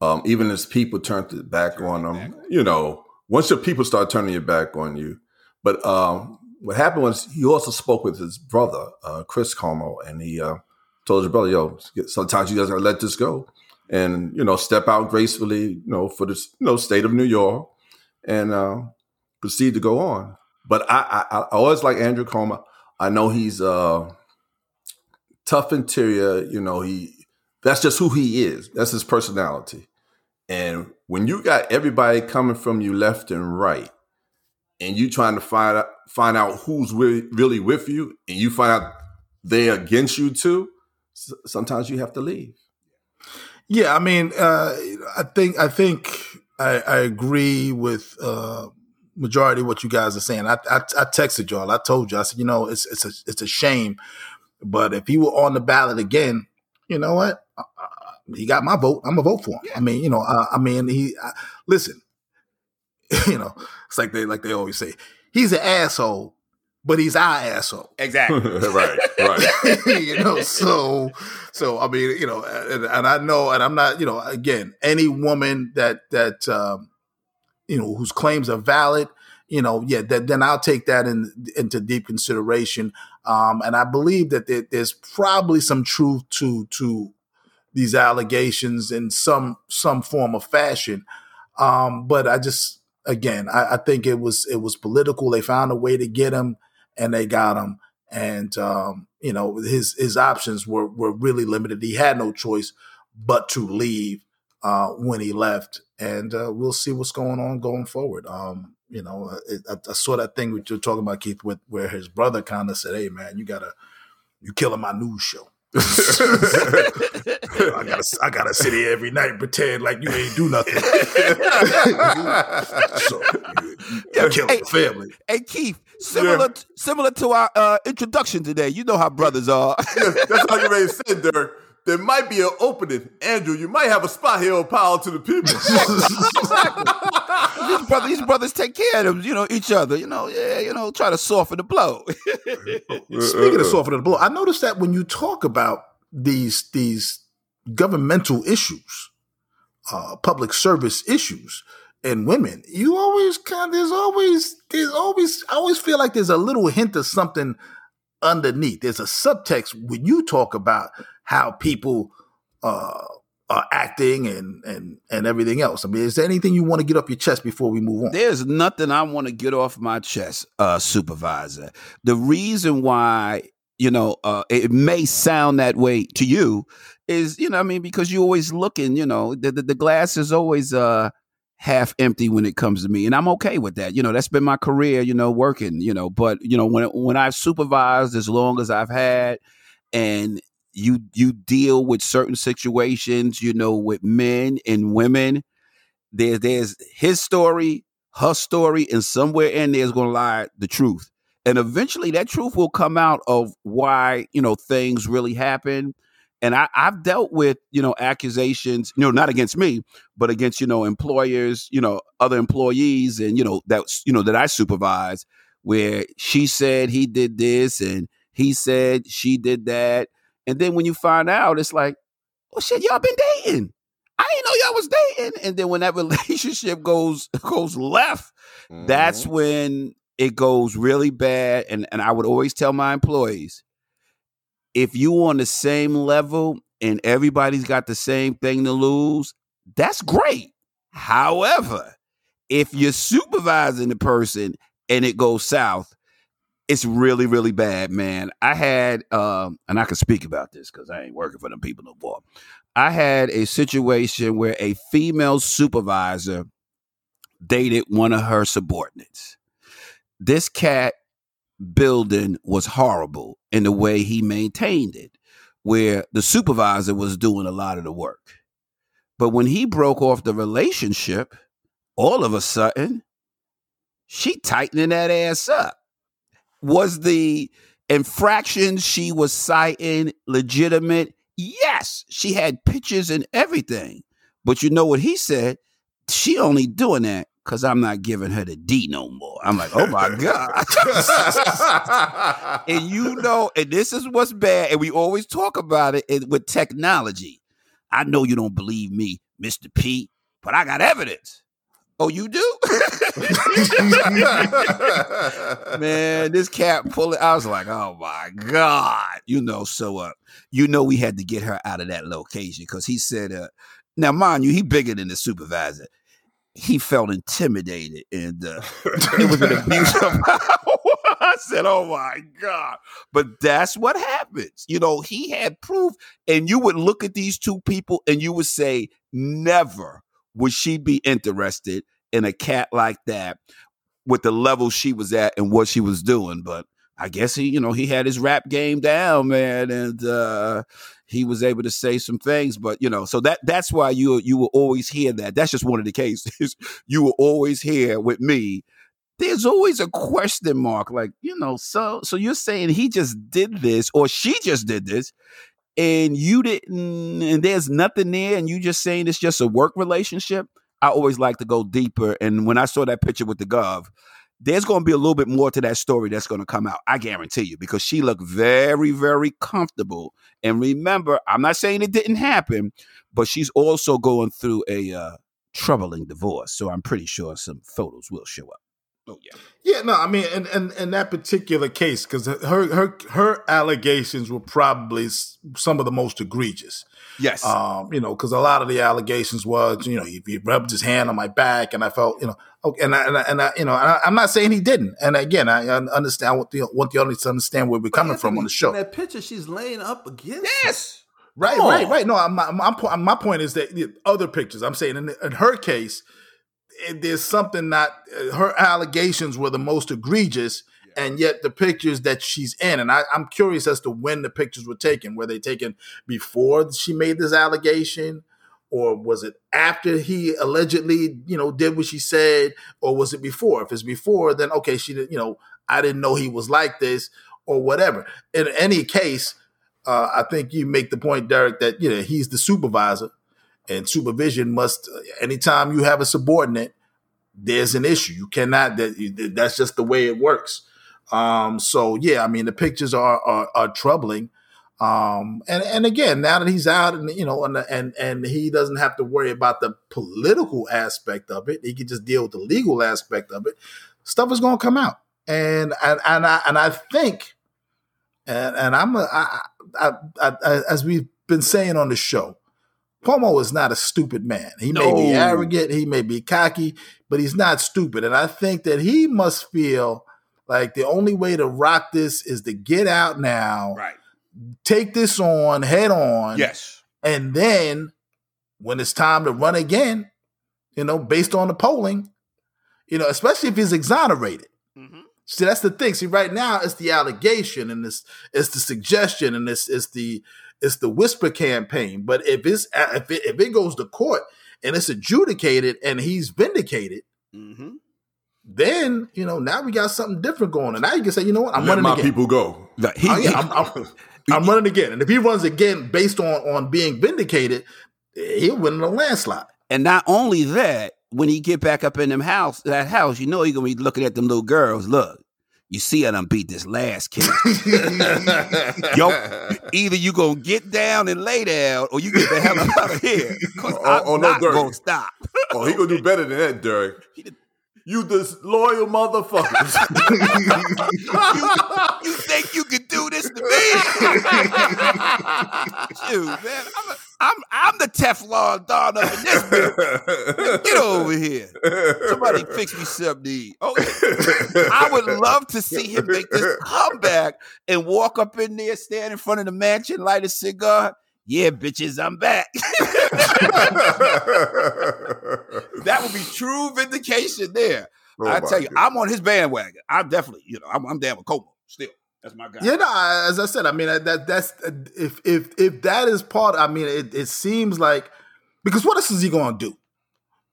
Um, even as people turned their back on him, you know, once your people start turning your back on you. But um, what happened was he also spoke with his brother, uh, Chris Cuomo, and he uh, told his brother, "Yo, sometimes you guys gotta let this go, and you know, step out gracefully, you know, for this, you know state of New York, and uh, proceed to go on." But I, I, I always like Andrew Cuomo. I know he's uh, tough interior. You know, he that's just who he is. That's his personality. And when you got everybody coming from you left and right, and you trying to find out find out who's really, really with you, and you find out they're against you too, sometimes you have to leave. Yeah, I mean, uh, I think I think I, I agree with uh, majority of what you guys are saying. I, I, I texted y'all. I told you. I said, you know, it's it's a it's a shame, but if he were on the ballot again, you know what? Uh, he got my vote. I'm gonna vote for him. Yeah. I mean, you know, uh, I mean, he listen. You know, it's like they like they always say, he's an asshole, but he's our asshole. Exactly. right. Right. you know, so so I mean, you know, and, and, I know, and I'm not, you know, again, any woman that that um, you know whose claims are valid, you know, yeah, that, then I'll take that in, into deep consideration. Um, and I believe that there, there's probably some truth to to these allegations in some some form of fashion. Um, but I just again, I, I, think it was it was political. They found a way to get him, and they got him. And um, you know, his his options were were really limited. He had no choice but to leave uh, when he left. And uh, we'll see what's going on going forward. Um, you know, I, I, saw that thing which you're talking about, Keith, with where his brother kind of said, "Hey, man, you gotta you killing my news show." I gotta I gotta sit here every night and pretend like you ain't do nothing. so you, you killing hey, the family. Hey Keith, similar yeah. similar to our uh, introduction today. You know how brothers are. yeah, that's how you ready to say, Dirk there might be an opening. Andrew, you might have a spot here on Power to the People. these, brothers, these brothers take care of them, you know, each other. You know, yeah, you know, try to soften the blow. Speaking of softening the blow, I noticed that when you talk about these these governmental issues, uh, public service issues, and women, you always kind of, there's always there's always I always feel like there's a little hint of something underneath. There's a subtext when you talk about how people uh, are acting and and and everything else. I mean, is there anything you want to get off your chest before we move on? There's nothing I want to get off my chest, uh, supervisor. The reason why you know uh, it may sound that way to you is you know I mean because you're always looking. You know the the, the glass is always uh half empty when it comes to me and i'm okay with that you know that's been my career you know working you know but you know when when i've supervised as long as i've had and you you deal with certain situations you know with men and women there there's his story her story and somewhere in there is going to lie the truth. And eventually that truth will come out of why you know things really happen and I, I've dealt with, you know, accusations, you know, not against me, but against, you know, employers, you know, other employees and, you know, that's, you know, that I supervise where she said he did this and he said she did that. And then when you find out, it's like, oh shit, y'all been dating. I didn't know y'all was dating. And then when that relationship goes goes left, mm-hmm. that's when it goes really bad. And and I would always tell my employees, if you on the same level and everybody's got the same thing to lose, that's great. However, if you're supervising the person and it goes south, it's really, really bad, man. I had, um, and I can speak about this because I ain't working for them people no more. I had a situation where a female supervisor dated one of her subordinates. This cat building was horrible in the way he maintained it, where the supervisor was doing a lot of the work. But when he broke off the relationship, all of a sudden, she tightening that ass up. Was the infraction she was citing legitimate? Yes, she had pictures and everything. But you know what he said? She only doing that because I'm not giving her the D no more. I'm like, oh my God. and you know, and this is what's bad, and we always talk about it with technology. I know you don't believe me, Mr. P, but I got evidence. Oh, you do? Man, this cat pulling. I was like, oh my God. You know, so uh, you know we had to get her out of that location because he said, uh, now mind you, he bigger than the supervisor. He felt intimidated and uh, it was an abuse of power. I said, oh my God. But that's what happens. You know, he had proof, and you would look at these two people and you would say, never would she be interested in a cat like that with the level she was at and what she was doing? But I guess he, you know, he had his rap game down, man, and uh, he was able to say some things. But you know, so that that's why you you will always hear that. That's just one of the cases. you will always hear with me. There's always a question mark, like you know. So so you're saying he just did this, or she just did this, and you didn't and there's nothing there and you just saying it's just a work relationship i always like to go deeper and when i saw that picture with the gov there's going to be a little bit more to that story that's going to come out i guarantee you because she looked very very comfortable and remember i'm not saying it didn't happen but she's also going through a uh, troubling divorce so i'm pretty sure some photos will show up Oh yeah. Yeah, no, I mean, in in, in that particular case, because her her her allegations were probably some of the most egregious. Yes. Um, you know, because a lot of the allegations was, you know, he, he, rubbed his hand on my back, and I felt, you know, okay, and I, and I, and I you know, I, am not saying he didn't. And again, I understand what the what the audience to understand where we're coming Anthony, from on the show. that picture, she's laying up against. Yes. Right, right, right. No, my, my, my point is that other pictures. I'm saying in, in her case, there's something not uh, her allegations were the most egregious and yet the pictures that she's in and I, am curious as to when the pictures were taken. Were they taken before she made this allegation? Or was it after he allegedly you know did what she said? Or was it before? If it's before then okay she did you know i didn't know he was like this or whatever. In any case uh, i think you make the point derek that you know he's the supervisor and supervision must anytime you have a subordinate there's an issue. You cannot that that's just the way it works um so yeah i mean the pictures are are, are troubling um and and again now that he's out and you know and and and he doesn't have to worry about the political aspect of it he can just deal with the legal aspect of it stuff is going to come out and and and i and i think and and i'm a, I, I, I, as we've been saying on the show Cuomo is not a stupid man. He no. may be arrogant, he may be cocky, but he's not stupid. And I think that he must feel like the only way to rock this is to get out now, right? Take this on head on, yes, and then when it's time to run again, you know, based on the polling, you know, especially if he's exonerated. Mm-hmm. See, that's the thing. See, right now it's the allegation and it's it's the suggestion and it's it's the it's the whisper campaign. But if it's if it, if it goes to court and it's adjudicated and he's vindicated, mm-hmm. Then you know now we got something different going on. Now you can say, you know what, I'm Let running my again. people go. He, oh, I, I'm, I'm, I'm running again, and if he runs again based on on being vindicated, he'll win in a landslide. And not only that, when he get back up in them house, that house, you know, he gonna be looking at them little girls. Look, you see I done beat this last kid. Yo, either you gonna get down and lay down, or you get the hell out of here. Cause oh, I'm oh, no, not Derek. gonna stop. oh, he gonna do better than that, Derek. You disloyal motherfuckers. you, you, think you can do this to me? Shoot, man. I'm, a, I'm, I'm the Teflon Don up in this bitch. Get over here. Somebody fix me something to eat. Okay. I would love to see him make this comeback and walk up in there, stand in front of the mansion, light a cigar. Yeah, bitches, I'm back. that would be true vindication there. Oh I tell you, God. I'm on his bandwagon. I'm definitely, you know, I'm, I'm down with Cuomo still. That's my guy. Yeah, no, as I said, I mean that that's if if if that is part. I mean, it, it seems like because what else is he going to do?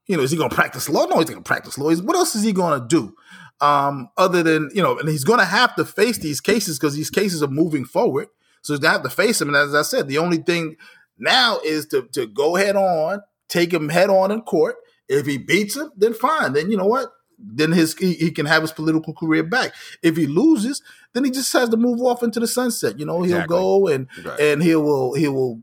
You know, is he going to practice law? No, he's going to practice law. What else is he going to do? Um, other than you know, and he's going to have to face these cases because these cases are moving forward. So he's to have to face him. And as I said, the only thing now is to to go head on, take him head on in court. If he beats him, then fine. Then you know what? Then his he, he can have his political career back. If he loses, then he just has to move off into the sunset. You know, he'll exactly. go and right. and he will he will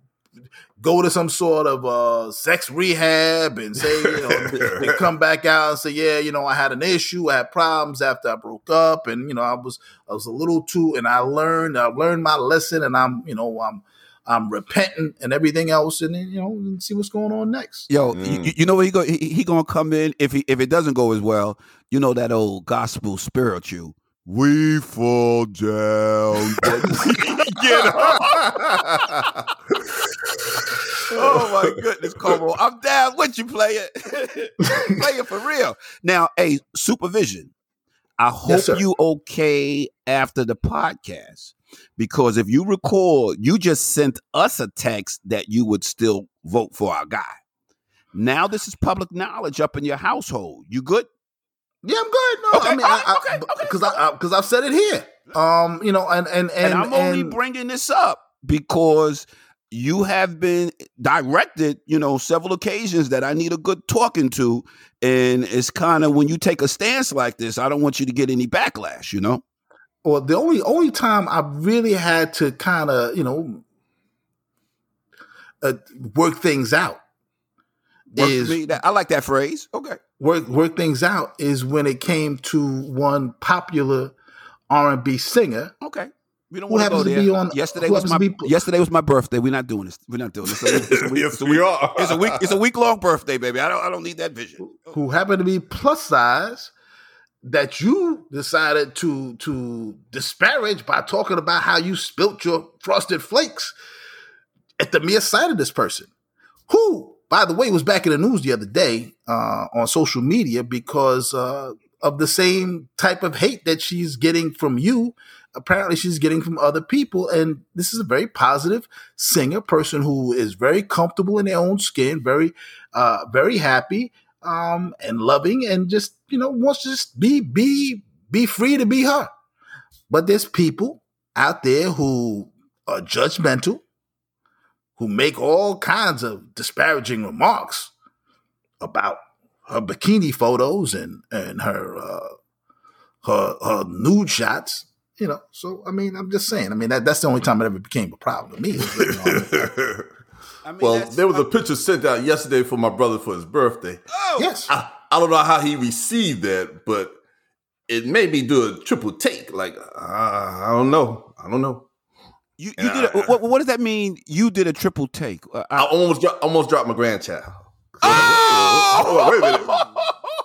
go to some sort of uh, sex rehab and say, you know, they come back out and say, yeah, you know, I had an issue, I had problems after I broke up, and you know, I was I was a little too, and I learned I learned my lesson, and I'm you know I'm I'm repentant and everything else, and then, you know, and see what's going on next. Yo, mm. you, you, know what he go he, he gonna come in if he if it doesn't go as well, you know that old gospel spiritual. We fall down. Get up. Oh my goodness, Cuomo. I'm down with you, play it. play it for real. Now, a supervision. I hope yes, you okay after the podcast because if you recall, you just sent us a text that you would still vote for our guy. Now this is public knowledge up in your household. You good? Yeah, I'm good. No, okay, I mean, right, I, okay, because I because I've said it here. Um, you know, and and and, and I'm only bringing this up because you have been directed, you know, several occasions that I need a good talking to, and it's kind of when you take a stance like this, I don't want you to get any backlash, you know or the only only time I really had to kind of you know uh, work things out work is that, I like that phrase. Okay, work work things out is when it came to one popular R and B singer. Okay. We don't want to go there. On, yesterday was my be, yesterday was my birthday. We're not doing this. We're not doing this. It's a, it's a week, yes, it's a week, we are. It's a week. It's a week long birthday, baby. I don't. I don't need that vision. Who happened to be plus size, that you decided to to disparage by talking about how you spilt your frosted flakes at the mere sight of this person, who, by the way, was back in the news the other day uh, on social media because uh, of the same type of hate that she's getting from you. Apparently, she's getting from other people, and this is a very positive singer, person who is very comfortable in their own skin, very, uh, very happy um, and loving and just, you know, wants to just be, be, be free to be her. But there's people out there who are judgmental, who make all kinds of disparaging remarks about her bikini photos and, and her, uh, her, her nude shots you know, so I mean, I'm just saying. I mean, that, that's the only time it ever became a problem to me. I mean, well, there was a picture sent out yesterday for my brother for his birthday. Oh, yes. I, I don't know how he received that, but it made me do a triple take. Like, uh, I don't know. I don't know. You, you did. A, what, what, does that mean? You did a triple take. Uh, I, I almost almost dropped my grandchild. Oh! wait a minute.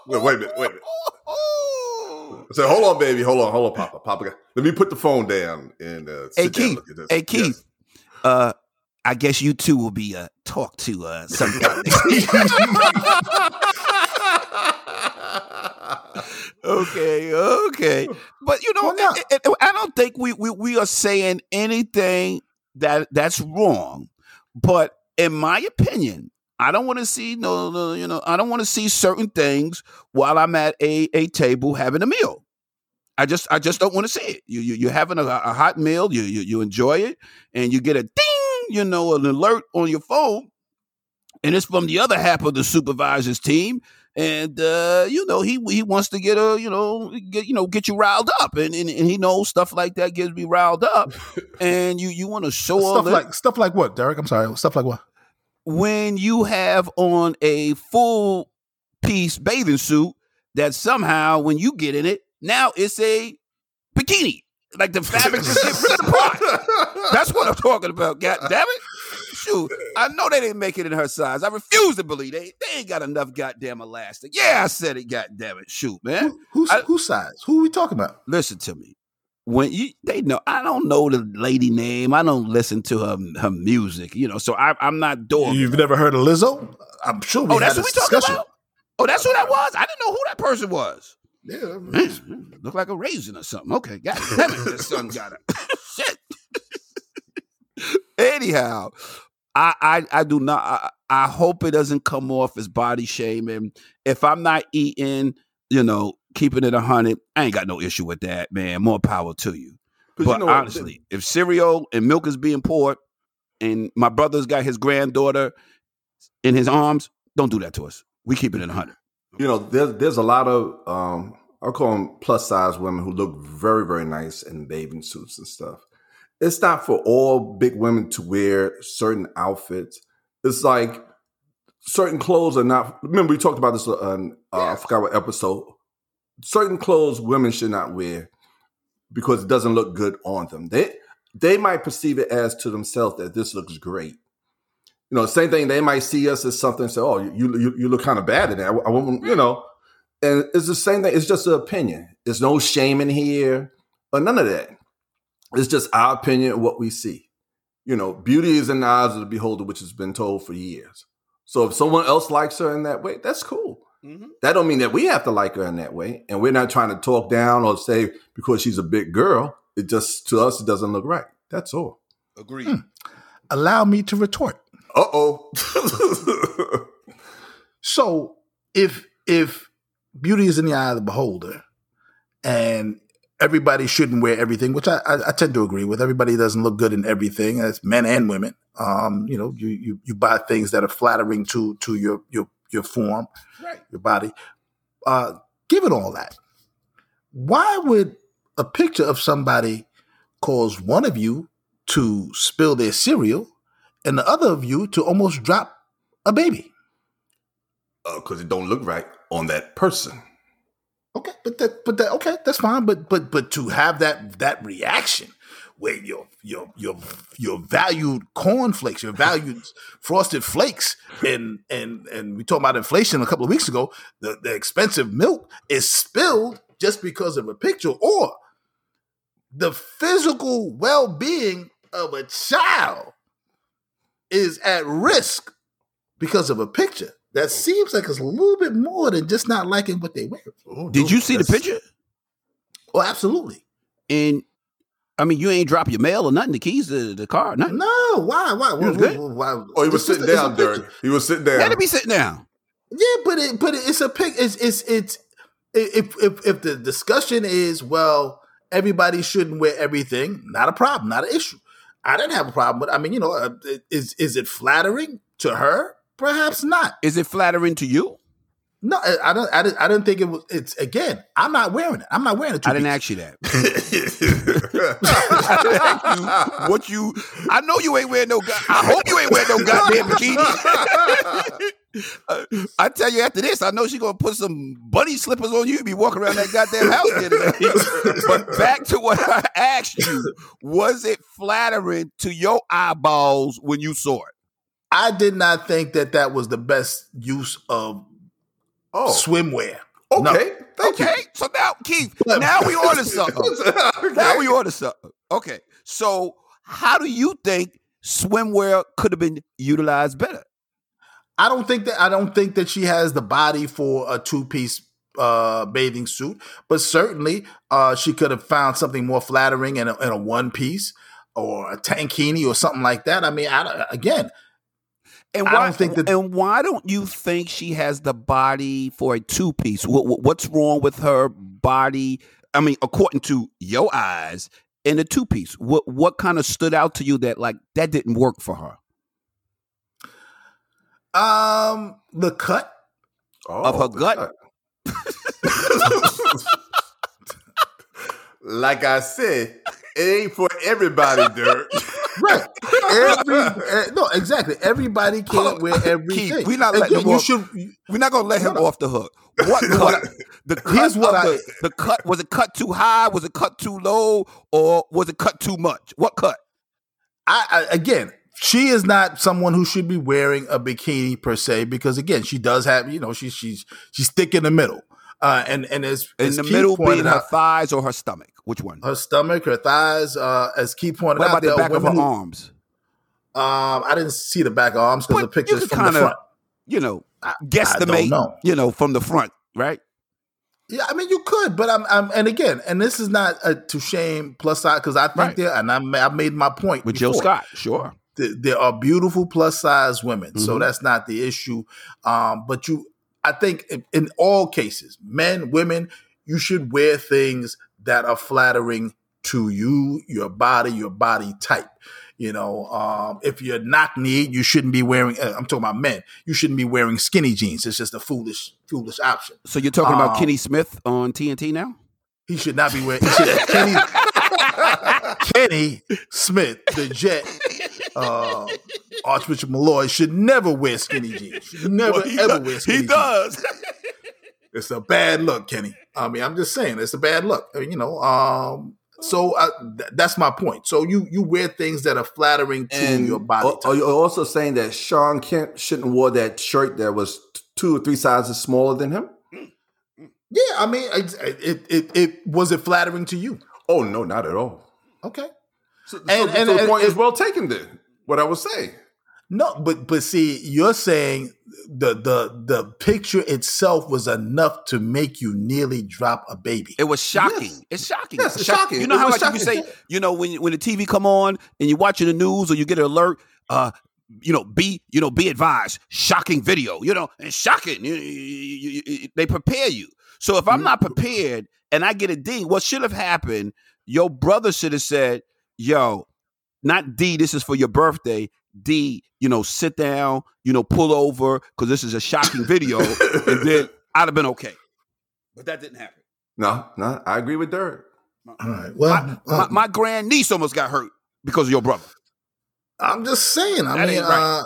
Wait, wait a minute. Wait a minute. I said, "Hold on, baby. Hold on. Hold on, Papa. Papa. Let me put the phone down and uh, hey, Keith. Hey, Keith. Yes. Uh, I guess you two will be uh, talked to uh, sometime. okay, okay, but you know, well, it, it, I don't think we, we we are saying anything that that's wrong. But in my opinion, I don't want to see no, no, you know, I don't want to see certain things while I'm at a a table having a meal. I just I just don't want to see it. You, you you're having a, a, hot meal, you, you you enjoy it, and you get a ding you know, an alert on your phone, and it's from the other half of the supervisor's team. And uh, you know, he he wants to get a you know get you know get you riled up, and, and, and he knows stuff like that gets me riled up, and you you want to show stuff like stuff like what, Derek? I'm sorry, stuff like what? When you have on a full piece bathing suit that somehow when you get in it, now it's a bikini. Like the fabric just get ripped apart. That's what I'm talking about. God damn it. Shoot, I know they didn't make it in her size. I refuse to believe they they ain't got enough goddamn elastic. Yeah, I said it. God damn it. Shoot, man. Who, who's I, whose size? Who are we talking about? Listen to me. When you they know, I don't know the lady name. I don't listen to her her music. You know, so I, am not doing. You've never heard of Lizzo? I'm sure. We oh, that's what we talking about. Oh, that's who that was. I didn't know who that person was. Yeah, man, look like a raisin or something. Okay, got it. Damn it, the sun got it. Shit. Anyhow, I, I I do not. I, I hope it doesn't come off as body shaming. If I'm not eating, you know, keeping it a hundred, I ain't got no issue with that, man. More power to you. But you know honestly, if cereal and milk is being poured, and my brother's got his granddaughter in his arms, don't do that to us. We keep it in a hundred you know, there's there's a lot of um, I call them plus size women who look very very nice in bathing suits and stuff. It's not for all big women to wear certain outfits it's like certain clothes are not. Remember, we talked about this on uh, I forgot what episode. Certain clothes women should not wear because it doesn't look good on them. They they might perceive it as to themselves that this looks great. You know, same thing. They might see us as something. Say, "Oh, you you, you look kind of bad in that." I, I won't, you hmm. know, and it's the same thing. It's just an opinion. There's no shame in here or none of that. It's just our opinion of what we see. You know, beauty is in the eyes of the beholder, which has been told for years. So if someone else likes her in that way, that's cool. Mm-hmm. That don't mean that we have to like her in that way. And we're not trying to talk down or say because she's a big girl. It just to us it doesn't look right. That's all. Agreed. Hmm. Allow me to retort. Uh oh. so if if beauty is in the eye of the beholder, and everybody shouldn't wear everything, which I, I, I, tend to agree with. Everybody doesn't look good in everything, as men and women. Um, you know, you, you you buy things that are flattering to to your your your form, right. your body. Uh, given all that, why would a picture of somebody cause one of you to spill their cereal and the other of you to almost drop a baby? Because uh, it don't look right on that person. Okay, but that, but that, okay, that's fine. But, but, but to have that that reaction where your your your your valued cornflakes, your valued frosted flakes, and and and we talked about inflation a couple of weeks ago. The the expensive milk is spilled just because of a picture, or the physical well being of a child is at risk because of a picture that oh. seems like it's a little bit more than just not liking what they wear. Oh, Did you see the picture? Oh, absolutely. And I mean, you ain't drop your mail or nothing, the keys to the car, nothing. No, why? Why? Why, why, why? Oh, he was sitting down, Dirk. He was sitting down. Had to be sitting down. Yeah, but it, but it's a pic. It's it's it's if if if the discussion is well, everybody shouldn't wear everything. Not a problem. Not an issue. I didn't have a problem, but I mean, you know, uh, is is it flattering to her? Perhaps not. Is it flattering to you? No, I don't. I didn't, I didn't think it was. It's again. I'm not wearing it. I'm not wearing it. I didn't ask you that. I you what you. I know you ain't wearing no. I hope you ain't wearing no goddamn bikini. uh, I tell you after this, I know she's gonna put some bunny slippers on you. Be walking around that goddamn house today. but back to what I asked you: Was it flattering to your eyeballs when you saw it? I did not think that that was the best use of oh. swimwear. Okay, no. okay. You. So now, Keith, now we order something. okay. Now we order something. Okay, so how do you think swimwear could have been utilized better? I don't think that I don't think that she has the body for a two piece uh, bathing suit, but certainly uh, she could have found something more flattering in a, in a one piece or a tankini or something like that. I mean, I, again, and why, think that, and why don't you think she has the body for a two piece? What, what's wrong with her body? I mean, according to your eyes, in a two piece, what what kind of stood out to you that like that didn't work for her? Um, the cut oh, of her gut. like I said, it ain't for everybody, Dirk. right. Every, uh, no, exactly. Everybody can't wear everything. Keith, we're not letting you off, should, We're not gonna let him off the hook. What cut? the cut Here's what I, the, the cut was it cut too high? Was it cut too low? Or was it cut too much? What cut? I, I again, she is not someone who should be wearing a bikini per se because again, she does have you know she's she's she's thick in the middle. Uh, and and as, in as the Keith middle being her thighs or her stomach. Which one? Her stomach, her thighs. Uh, as Keith pointed what out, about the back of her who, arms? Um, I didn't see the back arms because the picture's from kinda, the front. You know, guesstimate. Know. You know, from the front, right? Yeah, I mean, you could, but I'm, I'm and again, and this is not a, to shame plus size because I think right. there, and I, I made my point with before. Jill Scott, sure. There are beautiful plus size women, mm-hmm. so that's not the issue. Um, but you, I think in, in all cases, men, women, you should wear things that are flattering to you, your body, your body type. You know, um, if you're knock kneed, you shouldn't be wearing. Uh, I'm talking about men. You shouldn't be wearing skinny jeans. It's just a foolish, foolish option. So you're talking um, about Kenny Smith on TNT now? He should not be wearing. Kenny, Kenny Smith, the Jet, uh, Archbishop Molloy should never wear skinny jeans. Should never Well, he ever do- wear skinny He jeans. does. It's a bad look, Kenny. I mean, I'm just saying, it's a bad look. Mean, you know, um, so uh, th- that's my point. So you you wear things that are flattering to your body. are, are you also saying that Shawn Kemp shouldn't wear that shirt that was two or three sizes smaller than him? yeah, I mean, it, it it it was it flattering to you? Oh no, not at all. Okay. So, so- And- so and- the and- point is well taken. Then what I was saying. No, but but see, you're saying the the the picture itself was enough to make you nearly drop a baby. It was shocking. Yes. It's shocking. Yes, it's shocking. You know It how was like you say, you know, when when the TV come on and you're watching the news or you get an alert, uh, you know, be you know, be advised, shocking video, you know, and shocking. You, you- you- you- they prepare you. So if I'm not prepared and I get a ding, what should have happened? Your brother should have said, "Yo, not D. This is for your birthday. D. You know, sit down. You know, pull over because this is a shocking video." and then I'd have been okay. But that didn't happen. No, no, I agree with Derek. All right. Well, My, uh, my grand niece almost got hurt because of your brother. I'm just saying. I That mean, ain't right.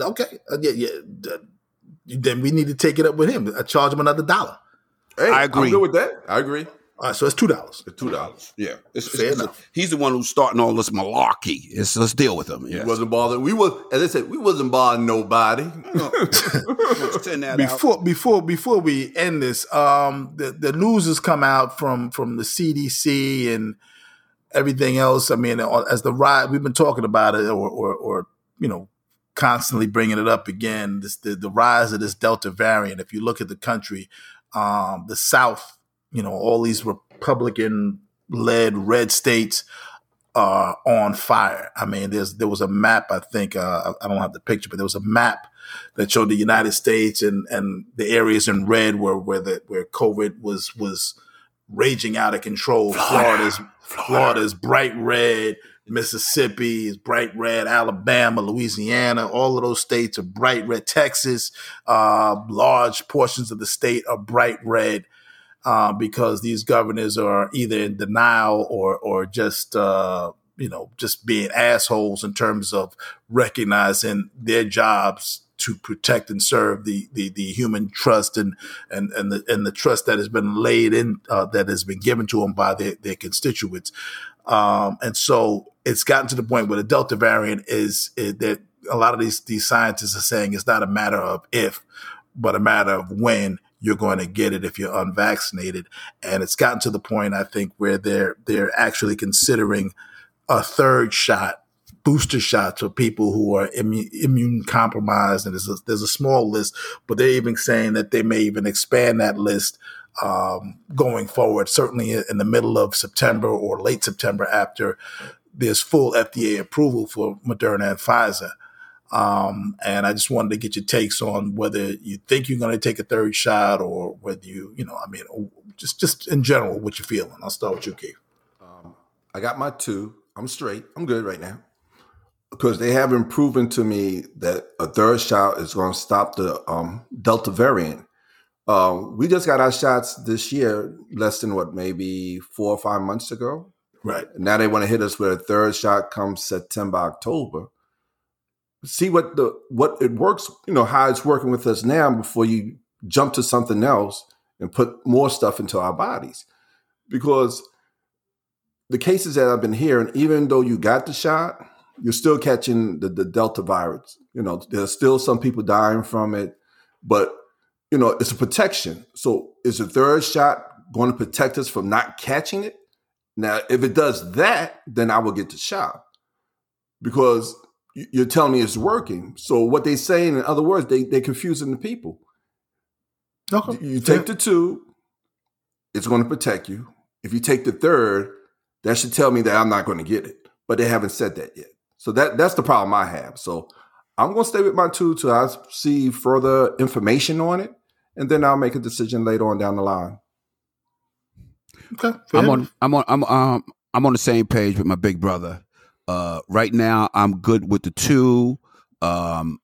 uh, okay, uh, yeah, yeah. d- Then we need to take it up with him. I charge him another dollar. Hey, I agree. I'm good with that. I agree. All right, so it's two dollars. Two dollars. Yeah, it's, Fair it's- enough. he's the one who's starting all this malarkey. It's, let's deal with him. He Yeah, wasn't bothering. We was, as I said, we wasn't bothering nobody. send that out. Before before before we end this, um, the the news has come out from from the CDC and everything else. I mean, uh, as the ride, we've been talking about it, or or, or you know, constantly bringing it up again. This the, the rise of this Delta variant. If you look at the country, um, the South, you know, all these Republican led red states are on fire. I mean, there's there was a map. I think uh, I don't have the picture, but there was a map that showed the United States and and the areas in red where where the where COVID was was raging out of control. Florida's Florida's bright red. Mississippi is bright red. Alabama, Louisiana, all of those states are bright red. Texas, uh, large portions of the state are bright red uh, because these governors are either in denial or or just uh, you know just being assholes in terms of recognizing their jobs to protect and serve the the, the human trust and and and the and the trust that has been laid in uh, that has been given to them by their, their constituents. Um, and so it's gotten to the point where the Delta variant is, is that a lot of these these scientists are saying it's not a matter of if, but a matter of when you're going to get it if you're unvaccinated. And it's gotten to the point, I think, where they're they're actually considering a third shot, booster shots for people who are immune, immune compromised. And there's a, there's a small list, but they're even saying that they may even expand that list um, going forward, certainly in the middle of September or late September after there's full FDA approval for Moderna and Pfizer. Um, and I just wanted to get your takes on whether you think you're going to take a third shot or whether you, you know, I mean, just just in general, what you're feeling. I'll start with you, Keith. Um, I got my two. I'm straight. I'm good right now. Because they haven't proven to me that a third shot is going to stop the um, Delta variant. Um, we just got our shots this year, less than what, maybe four or five months ago. Right. Now they want to hit us with a third shot come September, October. See what the what it works, you know, how it's working with us now before you jump to something else and put more stuff into our bodies. Because the cases that I've been hearing, even though you got the shot, you're still catching the, the Delta virus. You know, there's still some people dying from it, but you know, it's a protection. So is the third shot going to protect us from not catching it? Now, if it does that, then I will get the shot because you're telling me it's working. So what they saying, in other words, they they confusing the people. Okay. You take the two, it's going to protect you. If you take the third, that should tell me that I'm not going to get it. But they haven't said that yet. So that that's the problem I have. So I'm going to stay with my two till I see further information on it, and then I'll make a decision later on down the line. Okay. I'm on. I'm on. I'm um. I'm on the same page with my big brother. Uh, right now, I'm good with the two. Um,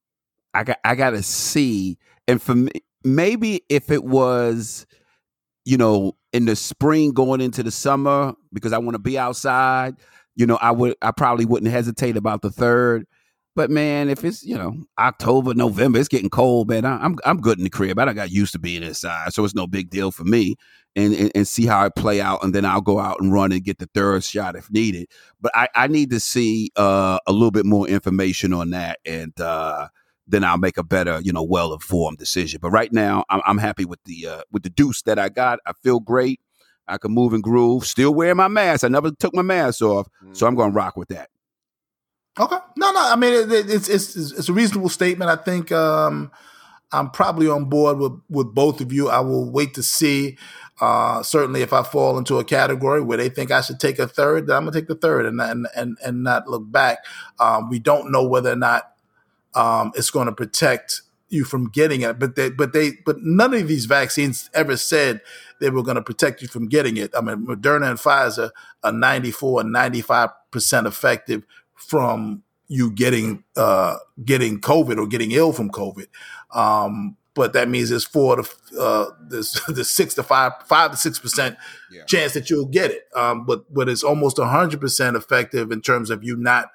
I got. I got to see, and for me, maybe if it was, you know, in the spring going into the summer, because I want to be outside. You know, I would. I probably wouldn't hesitate about the third. But man, if it's you know October, November, it's getting cold, man. I, am I'm, I'm good in the crib. I don't got used to being inside, so it's no big deal for me. And, and, and see how it play out, and then I'll go out and run and get the third shot if needed. But I, I need to see uh, a little bit more information on that, and uh, then I'll make a better, you know, well informed decision. But right now, I'm, I'm happy with the uh, with the deuce that I got. I feel great. I can move and groove. Still wearing my mask. I never took my mask off, mm. so I'm going to rock with that. Okay. No, no. I mean, it, it's, it's it's a reasonable statement. I think um, I'm probably on board with with both of you. I will wait to see. Uh, certainly, if I fall into a category where they think I should take a third, then I'm gonna take the third and and and, and not look back. Um, we don't know whether or not um, it's going to protect you from getting it, but they but they but none of these vaccines ever said they were going to protect you from getting it. I mean, Moderna and Pfizer are 94 and 95 percent effective from you getting uh, getting COVID or getting ill from COVID. Um, but that means there's four to uh, there's, there's six to five five to six percent yeah. chance that you'll get it. Um, but but it's almost hundred percent effective in terms of you not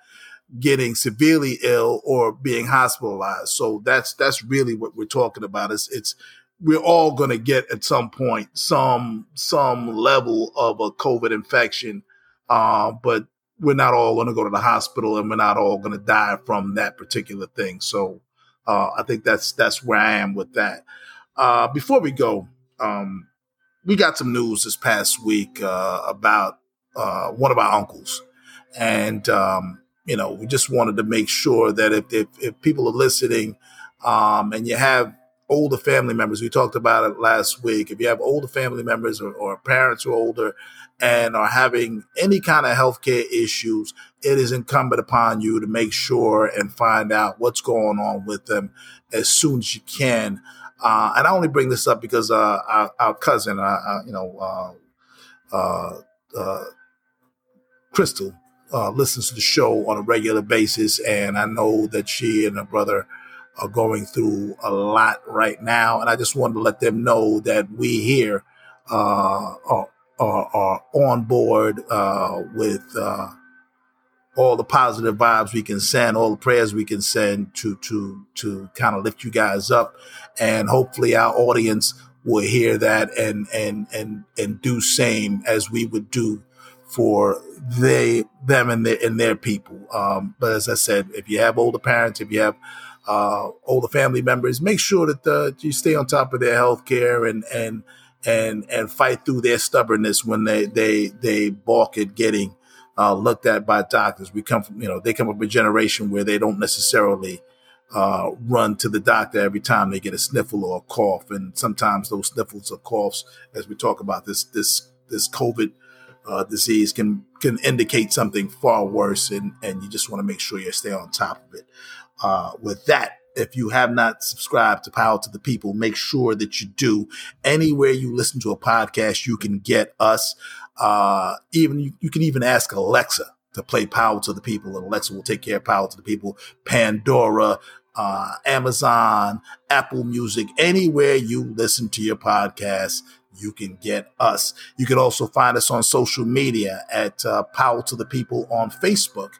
getting severely ill or being hospitalized. So that's that's really what we're talking about. Is it's we're all going to get at some point some some level of a COVID infection, uh, but we're not all going to go to the hospital and we're not all going to die from that particular thing. So uh, I think that's that's where I am with that. Uh, before we go, um, we got some news this past week uh, about uh, one of our uncles, and um, you know we just wanted to make sure that if if, if people are listening um, and you have older family members, we talked about it last week. If you have older family members or, or parents who are older and are having any kind of healthcare issues, it is incumbent upon you to make sure and find out what's going on with them as soon as you can. Uh, and I only bring this up because uh, our, our, cousin, uh, uh you know, uh, uh, Crystal, listens to the show on a regular basis, and I know that she and her brother are going through a lot right now. And I just wanted to let them know that we here are, are, are on board uh, with uh, all the positive vibes we can send, all the prayers we can send to to to kind of lift you guys up, and hopefully our audience will hear that and and and and do same as we would do for they them and their and their people. Um, but as I said, if you have older parents, if you have uh, older family members, make sure that uh, you stay on top of their health care and and and and fight through their stubbornness when they they they balk at getting uh, looked at by doctors. We come from you know they come from a generation where they don't necessarily uh, run to the doctor every time they get a sniffle or a cough, and sometimes those sniffles or coughs, as we talk about this this this COVID uh, disease, can can indicate something far worse, and and you just want to make sure you stay on top of it. Uh, with that, if you have not subscribed to Powell to the People, make sure that you do. Anywhere you listen to a podcast, you can get us. Uh, even you, you, can even ask Alexa to play Powell to the People, and Alexa will take care of Powell to the People. Pandora, uh, Amazon, Apple Music, anywhere you listen to your podcast, you can get us. You can also find us on social media at uh, Powell to the People on Facebook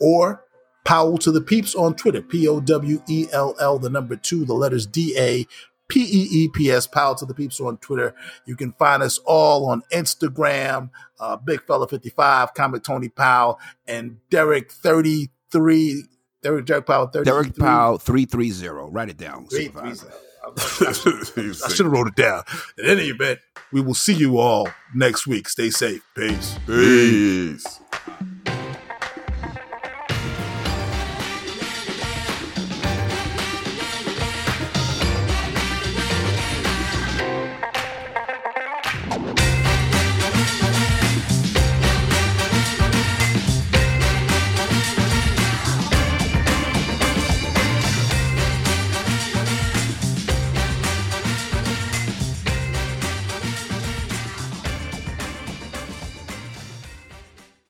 or Powell to the Peeps on Twitter, P O W E L L, the number two, the letters D A P E E P S, Powell to the Peeps on Twitter. You can find us all on Instagram, uh, Big Fella 55, Comic Tony Powell, and Derek 33. Derek, Derek Powell 33. Derek Powell 330. Write it down. I should have wrote it down. In any event, we will see you all next week. Stay safe. Peace. Peace.